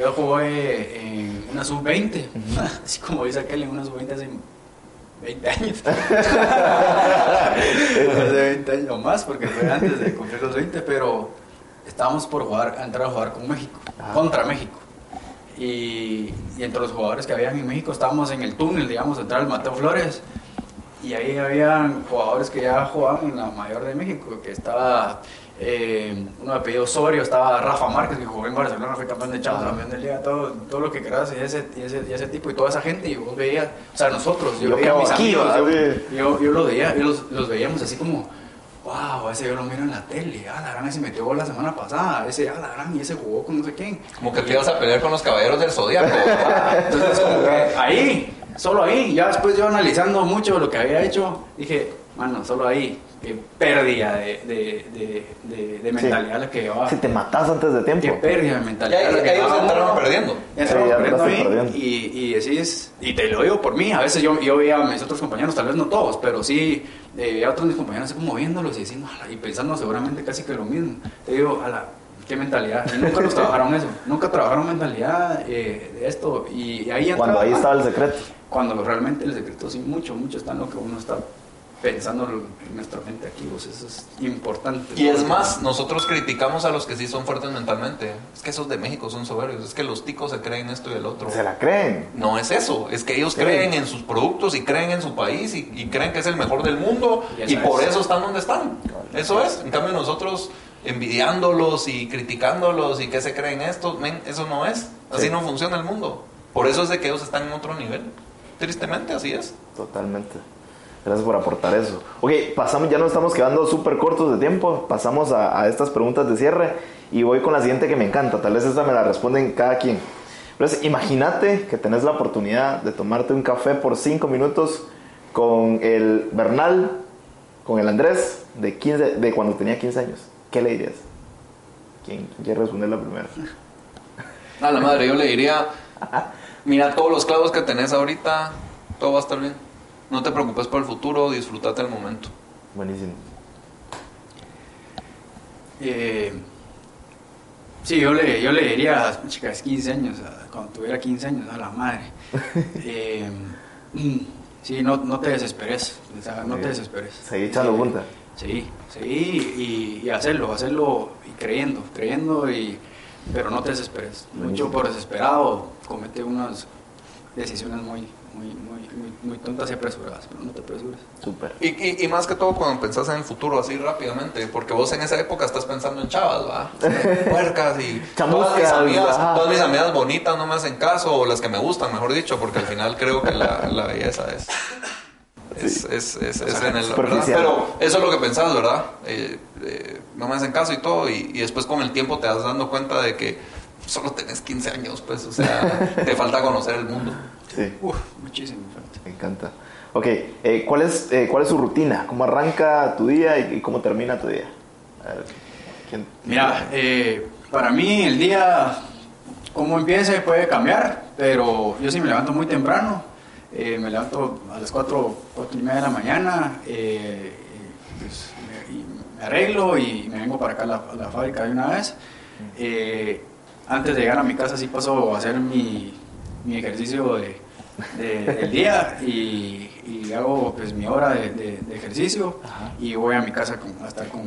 Yo jugué en una sub-20, así como dice aquel, en una sub-20 hace 20 años. hace 20 años o más, porque fue antes de cumplir los 20, pero estábamos por jugar, a entrar a jugar con México, Ah. contra México. Y, y entre los jugadores que habían en México estábamos en el túnel, digamos, entrar al Mateo Flores. y ahí habían jugadores que ya jugaban en la mayor de México, que estaba eh, uno de apellido Osorio, estaba Rafa Márquez, que jugó en Barcelona, fue campeón de Champions, campeón de Liga, todo, todo lo que quieras, y ese, y, ese, y ese tipo, y toda esa gente, y vos veías, o sea, nosotros, yo, Yo veía a mis aquí, amigos, yo, yo, yo los veía, yo los, los veíamos así como, wow, ese yo lo miro en la tele, ah, la gran, ese metió gol la semana pasada, ese, ah, la gran, y ese jugó con no sé quién. Como que te ibas a pelear con los caballeros del zodiaco. Entonces, como que ahí, solo ahí, ya después yo analizando mucho lo que había hecho, dije, mano, solo ahí, qué pérdida de, de, de, de, de mentalidad la que llevaba. Si te matas antes de tiempo. Qué pérdida de Y mentalidad. ahí, la que ahí llevaba se entraron perdiendo. Ya Sí, ya perdiendo ahí, perdiendo. Y, y decís, y te lo digo por mí, a veces yo, yo veía a mis otros compañeros, tal vez no todos, pero sí eh, veía a otros de mis compañeros así como viéndolos y diciendo, y pensando seguramente casi que lo mismo. Te digo, ala, qué mentalidad. Y nunca nos trabajaron eso, nunca trabajaron mentalidad eh, de esto. Y, y ahí Cuando entraba- ahí estaba el secreto. cuando realmente el secreto sí mucho, mucho está en lo que uno está pensando en nuestra mente aquí, pues eso es importante. Y es más, nosotros criticamos a los que sí son fuertes mentalmente. Es que esos de México son soberbios. Es que los ticos se creen esto y el otro. Se la creen. No es eso, es que ellos creen en sus productos y creen en su país y, y creen que es el mejor del mundo Y por es. eso están donde están. Eso es. En cambio nosotros envidiándolos y criticándolos y que se creen esto, men, eso no es. Así Sí. no funciona el mundo. Por eso es de que ellos están en otro nivel. Tristemente, así es. Totalmente. Gracias por aportar eso. Ok, pasamos, ya nos estamos quedando súper cortos de tiempo. Pasamos a, a estas preguntas de cierre y voy con la siguiente que me encanta. Tal vez esta me la responden cada quien. Entonces, imagínate que tenés la oportunidad de tomarte un café por 5 minutos con el Bernal, con el Andrés, de, 15, de cuando tenía 15 años. ¿Qué le dirías? ¿Quién quiere responder la primera? A la madre, yo le diría, mira todos los clavos que tenés ahorita, todo va a estar bien. No te preocupes por el futuro, disfrútate el momento. Buenísimo. Eh, sí, yo le, yo le diría a las chicas 15 años, a- cuando tuviera 15 años, a la madre. Eh, mm, sí, no, no te desesperes, o sea, no te desesperes. Seguí echando Sí, punta. Sí, sí, y, y hacerlo, hacerlo y creyendo, creyendo, y, pero no te desesperes. Mucho por desesperado comete unas decisiones muy, muy, muy, muy, muy tontas y apresuradas, pero no te apresures. Súper. Y, y, y más que todo cuando pensás en el futuro así rápidamente, porque vos en esa época estás pensando en chavas, ¿va? Puercas y todas mis, amigas, todas mis amigas bonitas no me hacen caso, o las que me gustan, mejor dicho, porque al final creo que la, la belleza es... Es, es, es, es en el. Pero eso es lo que pensás, ¿verdad? Eh, eh, no me hacen caso y todo, y, y después con el tiempo te das dando cuenta de que solo tenés 15 años, pues, o sea, te falta conocer el mundo. Sí. Uf, muchísimo falta. Me encanta. Ok, eh, ¿cuál, es, eh, ¿cuál es su rutina? ¿Cómo arranca tu día y, y cómo termina tu día? A ver, ¿quién- Mira, eh, para mí el día, como empiece, puede cambiar, pero yo sí me levanto muy temprano. eh, me levanto a las 4, 4 y media de la mañana, eh, y, pues, me, y me arreglo y me vengo para acá a la, a la fábrica de una vez. Eh, antes de llegar a mi casa sí paso a hacer mi, mi ejercicio de, de- del día y, y hago pues mi hora de, de- ejercicio y voy a mi casa con- a estar con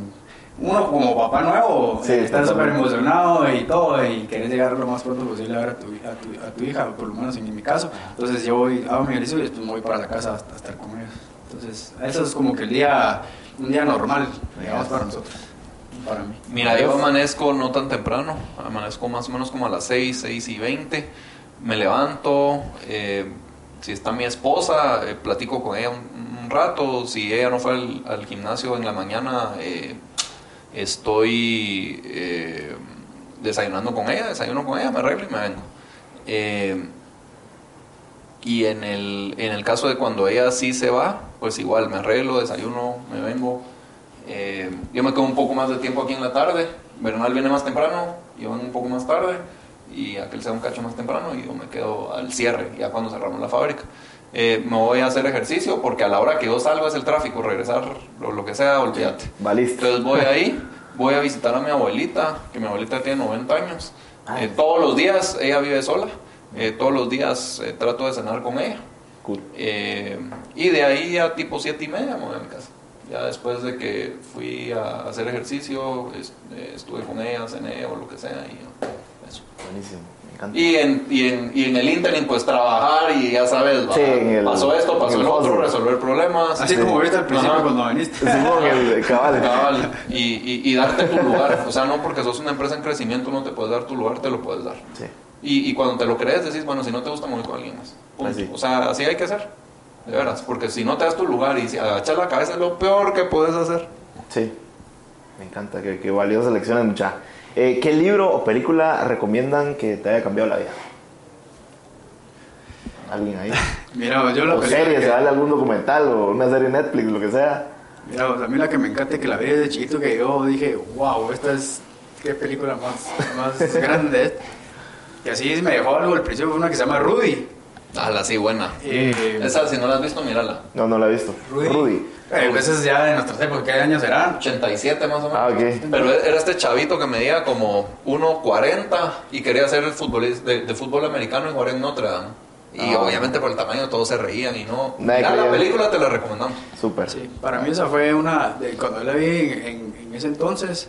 uno como papá nuevo, Sí, eh, estar súper emocionado y todo y querer llegar lo más pronto posible a ver a tu, a tu, a tu hija, por lo menos en, mi caso. Entonces yo voy, hago mi ejercicio y después me voy para la casa hasta estar con ellos. Entonces eso es como que el día, un día normal, digamos, para nosotros, para mí. Mira, yo amanezco no tan temprano, amanezco más o menos como a las 6, 6 y 20. Me levanto, eh, si está mi esposa, eh, platico con ella un, un rato. Si ella no fue al, al gimnasio en la mañana, eh, estoy eh, desayunando con ella, desayuno con ella, me arreglo y me vengo. Y en el, en el caso de cuando ella sí se va, pues igual me arreglo, desayuno, me vengo. Eh, yo me quedo un poco más de tiempo aquí en la tarde. Bernal viene más temprano, yo vengo un poco más tarde. Y aquel sea un cacho más temprano y yo me quedo al cierre, ya cuando cerramos la fábrica. Eh, me voy a hacer ejercicio porque a la hora que yo salgo es el tráfico, regresar o lo que sea, olvídate. Entonces voy ahí, voy a visitar a mi abuelita, que mi abuelita tiene 90 años. Ay. Eh, todos los días, ella vive sola, eh, todos los días trato de cenar con ella. Cool. Y de ahí a tipo siete y media me voy a mi casa. Ya después de que fui a hacer ejercicio, eh, estuve con ella, cené o lo que sea. Y eso. Buenísimo, me encanta. Y en, y, en, y en el interim, pues trabajar y ya sabes, Sí, en el- pasó esto, en pasó el el otro, resolver problemas. Así como viste al principio Ajá. cuando viniste. Simón, el cabal. Cabal, y, y, y darte tu lugar. O sea, no porque sos una empresa en crecimiento no te puedes dar tu lugar, te lo puedes dar. Sí. Y, y cuando te lo crees, decís, bueno, si no te gusta, voy con alguien más. Punto. Así. O sea, así hay que ser. De veras. Porque si no te das tu lugar y si agachas la cabeza es lo peor que puedes hacer. Sí, me encanta, qué, qué valiosas lecciones, mucha. Eh, ¿Qué libro o película recomiendan que te haya cambiado la vida? ¿Alguien ahí? Mira, yo la O película serie, que- se vale algún documental o una serie Netflix, lo que sea. Mira, pues, a mí la que me encanta y que la vi desde chiquito que yo dije, wow, esta es qué película más, más grande es. Y así me dejó algo al principio, fue una que se llama Rudy. Ah, la sí, buena. Eh, Esa, si no la has visto, mírala. No, no la he visto. Rudy. Rudy. Eh, pues es ya de nuestras épocas, ¿qué años serán? 87 más o menos. Ah, ok. Pero era este chavito que medía como 1.40 y quería ser el futbolista de, de fútbol americano y jugar en Notre Dame. Y Ah. obviamente por el tamaño todos se reían y no. Mira, la película te la recomendamos. Súper. Sí, para mí esa fue una, de, cuando yo la vi en, en- en ese entonces,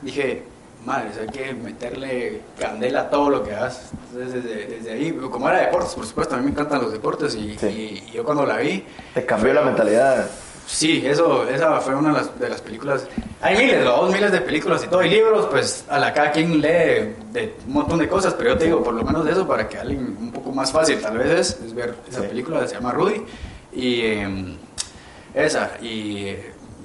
dije, madre, o sea, hay que meterle candela a todo lo que hagas. Entonces, desde, desde ahí, como era deportes, por supuesto, a mí me encantan los deportes y, Sí. y- y yo cuando la vi... Te cambió fue- la mentalidad. Sí, eso, esa fue una de las, de las películas. Hay miles, dos miles de películas y todo, y libros, pues a la cada quien lee de un montón de cosas, pero yo te digo, por lo menos de eso, para que alguien un poco más fácil tal vez es, es ver esa Sí. película, se llama Rudy, y eh, esa, y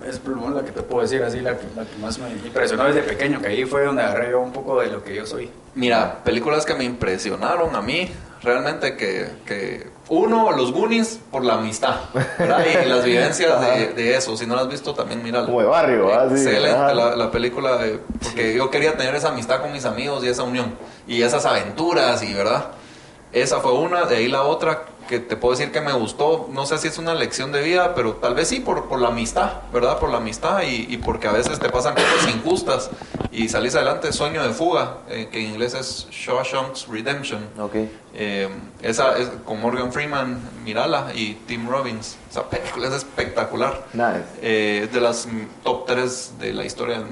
es por lo menos la que te puedo decir así, la que, la que más me impresionó desde pequeño, que ahí fue donde agarré yo un poco de lo que yo soy. Mira, películas que me impresionaron a mí, realmente que, que uno, los Goonies, por la amistad, ¿verdad? Y las vivencias de, de eso. Si no las has visto, también mírala. Como de barrio, Excelente la película, de- porque yo quería tener esa amistad con mis amigos y esa unión, y esas aventuras, y verdad. Esa fue una, de ahí la otra que te puedo decir que me gustó, no sé si es una lección de vida, pero tal vez sí por, por la amistad, ¿verdad? Por la amistad y, y porque a veces te pasan cosas injustas y salís adelante, Sueño de Fuga, eh, que en inglés es Shawshank's Redemption. Ok. Eh, esa es con Morgan Freeman, Mirala y Tim Robbins. Esa película es espectacular. Nice. Eh, es de las top 3 de la historia. eh,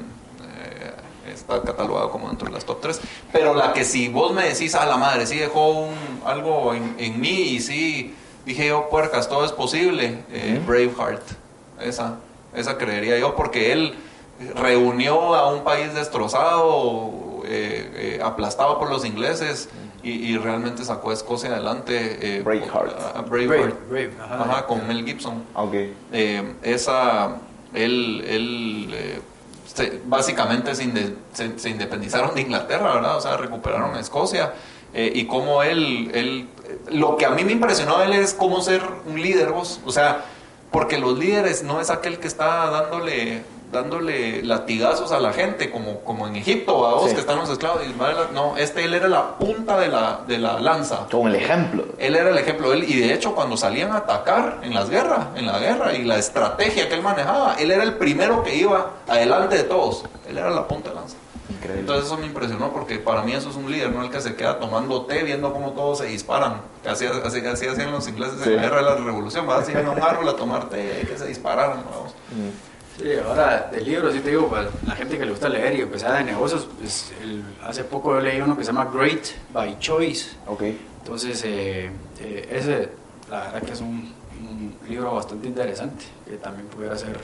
está catalogado como dentro de las top 3. Pero la que si vos me decís, a la madre, sí dejó un- algo en, en mí y sí dije yo, puercas, todo es posible. eh, Braveheart. Esa, esa creería yo, porque él reunió a un país destrozado, eh, eh, aplastado por los ingleses. Y, y realmente sacó a Escocia adelante. eh, Braveheart. a- a Brave, Braveheart. Brave, ajá. Ajá, con Mel Gibson. Ok. Eh, esa, él, él eh, se- básicamente se, inde- se- se independizaron de Inglaterra, ¿verdad? O sea, recuperaron a Escocia. eh, y cómo él, él, lo que a mí me impresionó de él es cómo ser un líder, vos. O sea, porque los líderes no es aquel que está dándole dándole latigazos a la gente como, como en Egipto a vos Sí. que están los esclavos Ismael no este él era la punta de la, de la lanza Con el ejemplo. él era el ejemplo él y de hecho cuando salían a atacar en las guerras, en la guerra y la estrategia que él manejaba, él era el primero que iba adelante de todos. Él era la punta de lanza. Increíble. Entonces eso me impresionó porque para mí eso es un líder, no el que se queda tomando té viendo cómo todos se disparan. Así, así, así hacían los ingleses Sí. en la guerra de la revolución, vas a ir a un árbol a tomar té y que se dispararan. vamos. Mm. Sí, ahora de libros, sí te digo, para la gente que le gusta leer y que sea de negocios, pues, el- hace poco yo leí uno que se llama Great by Choice. Ok. Entonces, eh, eh, ese, la verdad que es un, un libro bastante interesante, que también pudiera ser,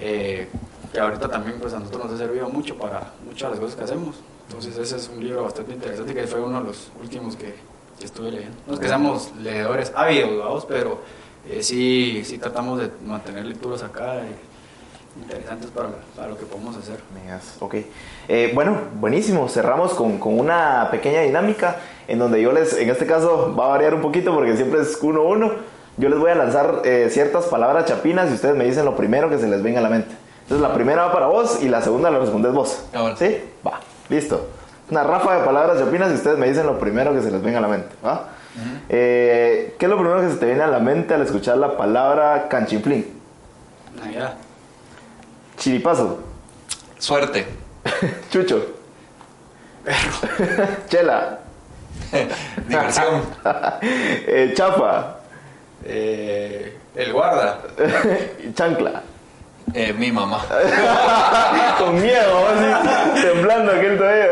eh, que ahorita también pues a nosotros nos ha servido mucho para muchas de las cosas que hacemos. Entonces, ese es un libro bastante interesante que fue uno de los últimos que, que estuve leyendo. No es que seamos leedores ávidos, vamos, pero sí, sí tratamos de mantener lecturas acá. Interesantes para, para lo que podemos hacer. Amigas, ok. Eh, bueno, buenísimo. Cerramos con, con una pequeña dinámica en donde yo les, en este caso va a variar un poquito porque siempre es uno uno. Yo les voy a lanzar eh, ciertas palabras chapinas y ustedes me dicen lo primero que se les venga a la mente. Entonces la primera va para vos y la segunda la respondes vos. Ah, bueno. ¿Sí? Va, listo. Una rafa de palabras chapinas y ustedes me dicen lo primero que se les venga a la mente. ¿va? Eh, ¿Qué es lo primero que se te viene a la mente al escuchar la palabra canchinflín? Navidad, Chiripazo, Suerte, chucho, chela, diversión, Eh, chafa, eh, el guarda, chancla. eh, mi mamá. Con miedo, así, temblando aquel todavía.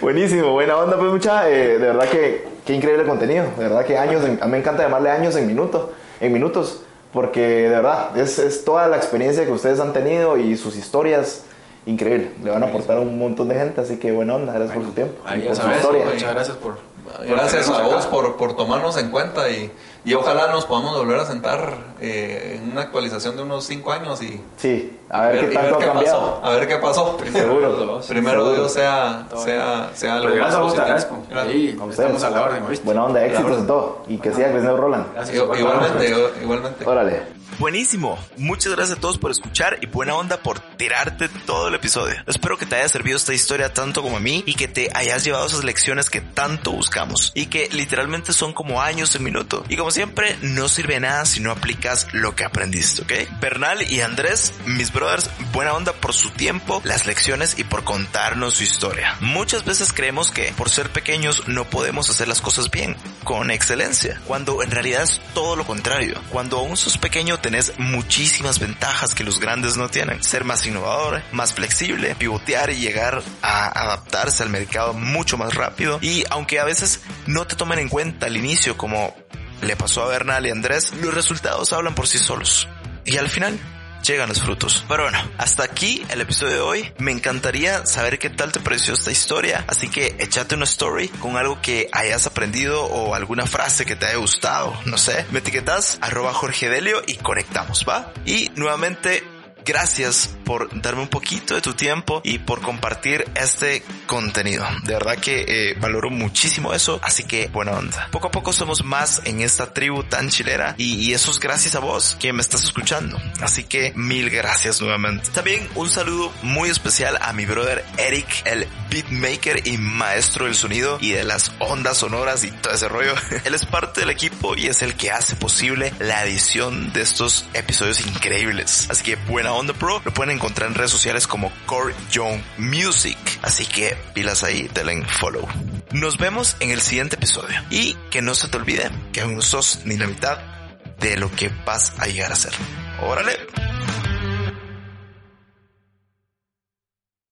Buenísimo, buena onda, pues mucha, eh, de verdad que qué increíble contenido, de verdad que años, en- a mí me encanta llamarle años en minutos, en minutos, porque de verdad es, es toda la experiencia que ustedes han tenido y sus historias, increíble, le van a aportar a un montón de gente, así que buena onda, gracias por su tiempo, Ahí y ya por su sabes, historia. muchas gracias por... Gracias a vos por, por tomarnos en cuenta y, y ojalá nos podamos volver a sentar eh, en una actualización de unos 5 años y, Sí, a ver, qué tanto ha qué cambiado. pasó. A ver qué pasó. Seguro. Primero Seguro. Dios sea, sea, sea algo gracias, más vos te agradezco. A estamos a la orden. Buena onda, A éxitos en todo, y que siga creciendo Roland. Gracias, Igualmente, igualmente. Órale. Buenísimo. Muchas gracias a todos por escuchar y buena onda por tirarte todo el episodio. Espero que te haya servido esta historia tanto como a mí y que te hayas llevado esas lecciones que tanto buscamos y que literalmente son como años en minuto. Y como siempre, no sirve nada si no aplicas lo que aprendiste, ¿ok? Bernal y Andrés, mis brothers, buena onda por su tiempo, las lecciones y por contarnos su historia. Muchas veces creemos que por ser pequeños no podemos hacer las cosas bien, con excelencia, cuando en realidad es todo lo contrario. Cuando aún sos pequeño tenés muchísimas ventajas que los grandes no tienen. Ser más innovador, más flexible, pivotear y llegar a adaptarse al mercado mucho más rápido. Y aunque a veces no te tomen en cuenta al inicio como le pasó a Bernal y Andrés, los resultados hablan por sí solos. Y al final llegan los frutos. Pero bueno, hasta aquí el episodio de hoy. Me encantaría saber qué tal te pareció esta historia. Así que échate una story con algo que hayas aprendido o alguna frase que te haya gustado. No sé, me etiquetas arroba Jorge Delio y conectamos, ¿va? Y nuevamente gracias por darme un poquito de tu tiempo y por compartir este contenido. De verdad que eh, valoro muchísimo eso, así que buena onda. Poco a poco somos más en esta tribu tan chilera y, y eso es gracias a vos que me estás escuchando. Así que mil gracias nuevamente. También un saludo muy especial a mi brother Eric, el beatmaker y maestro del sonido y de las ondas sonoras y todo ese rollo. Él es parte del equipo y es el que hace posible la edición de estos episodios increíbles. Así que buena onda, bro. Lo pueden encontrar en redes sociales como Core Young Music. Así que pilas ahí, denle follow. Nos vemos en el siguiente episodio. Y que no se te olvide que aún no sos ni la mitad de lo que vas a llegar a ser. Órale.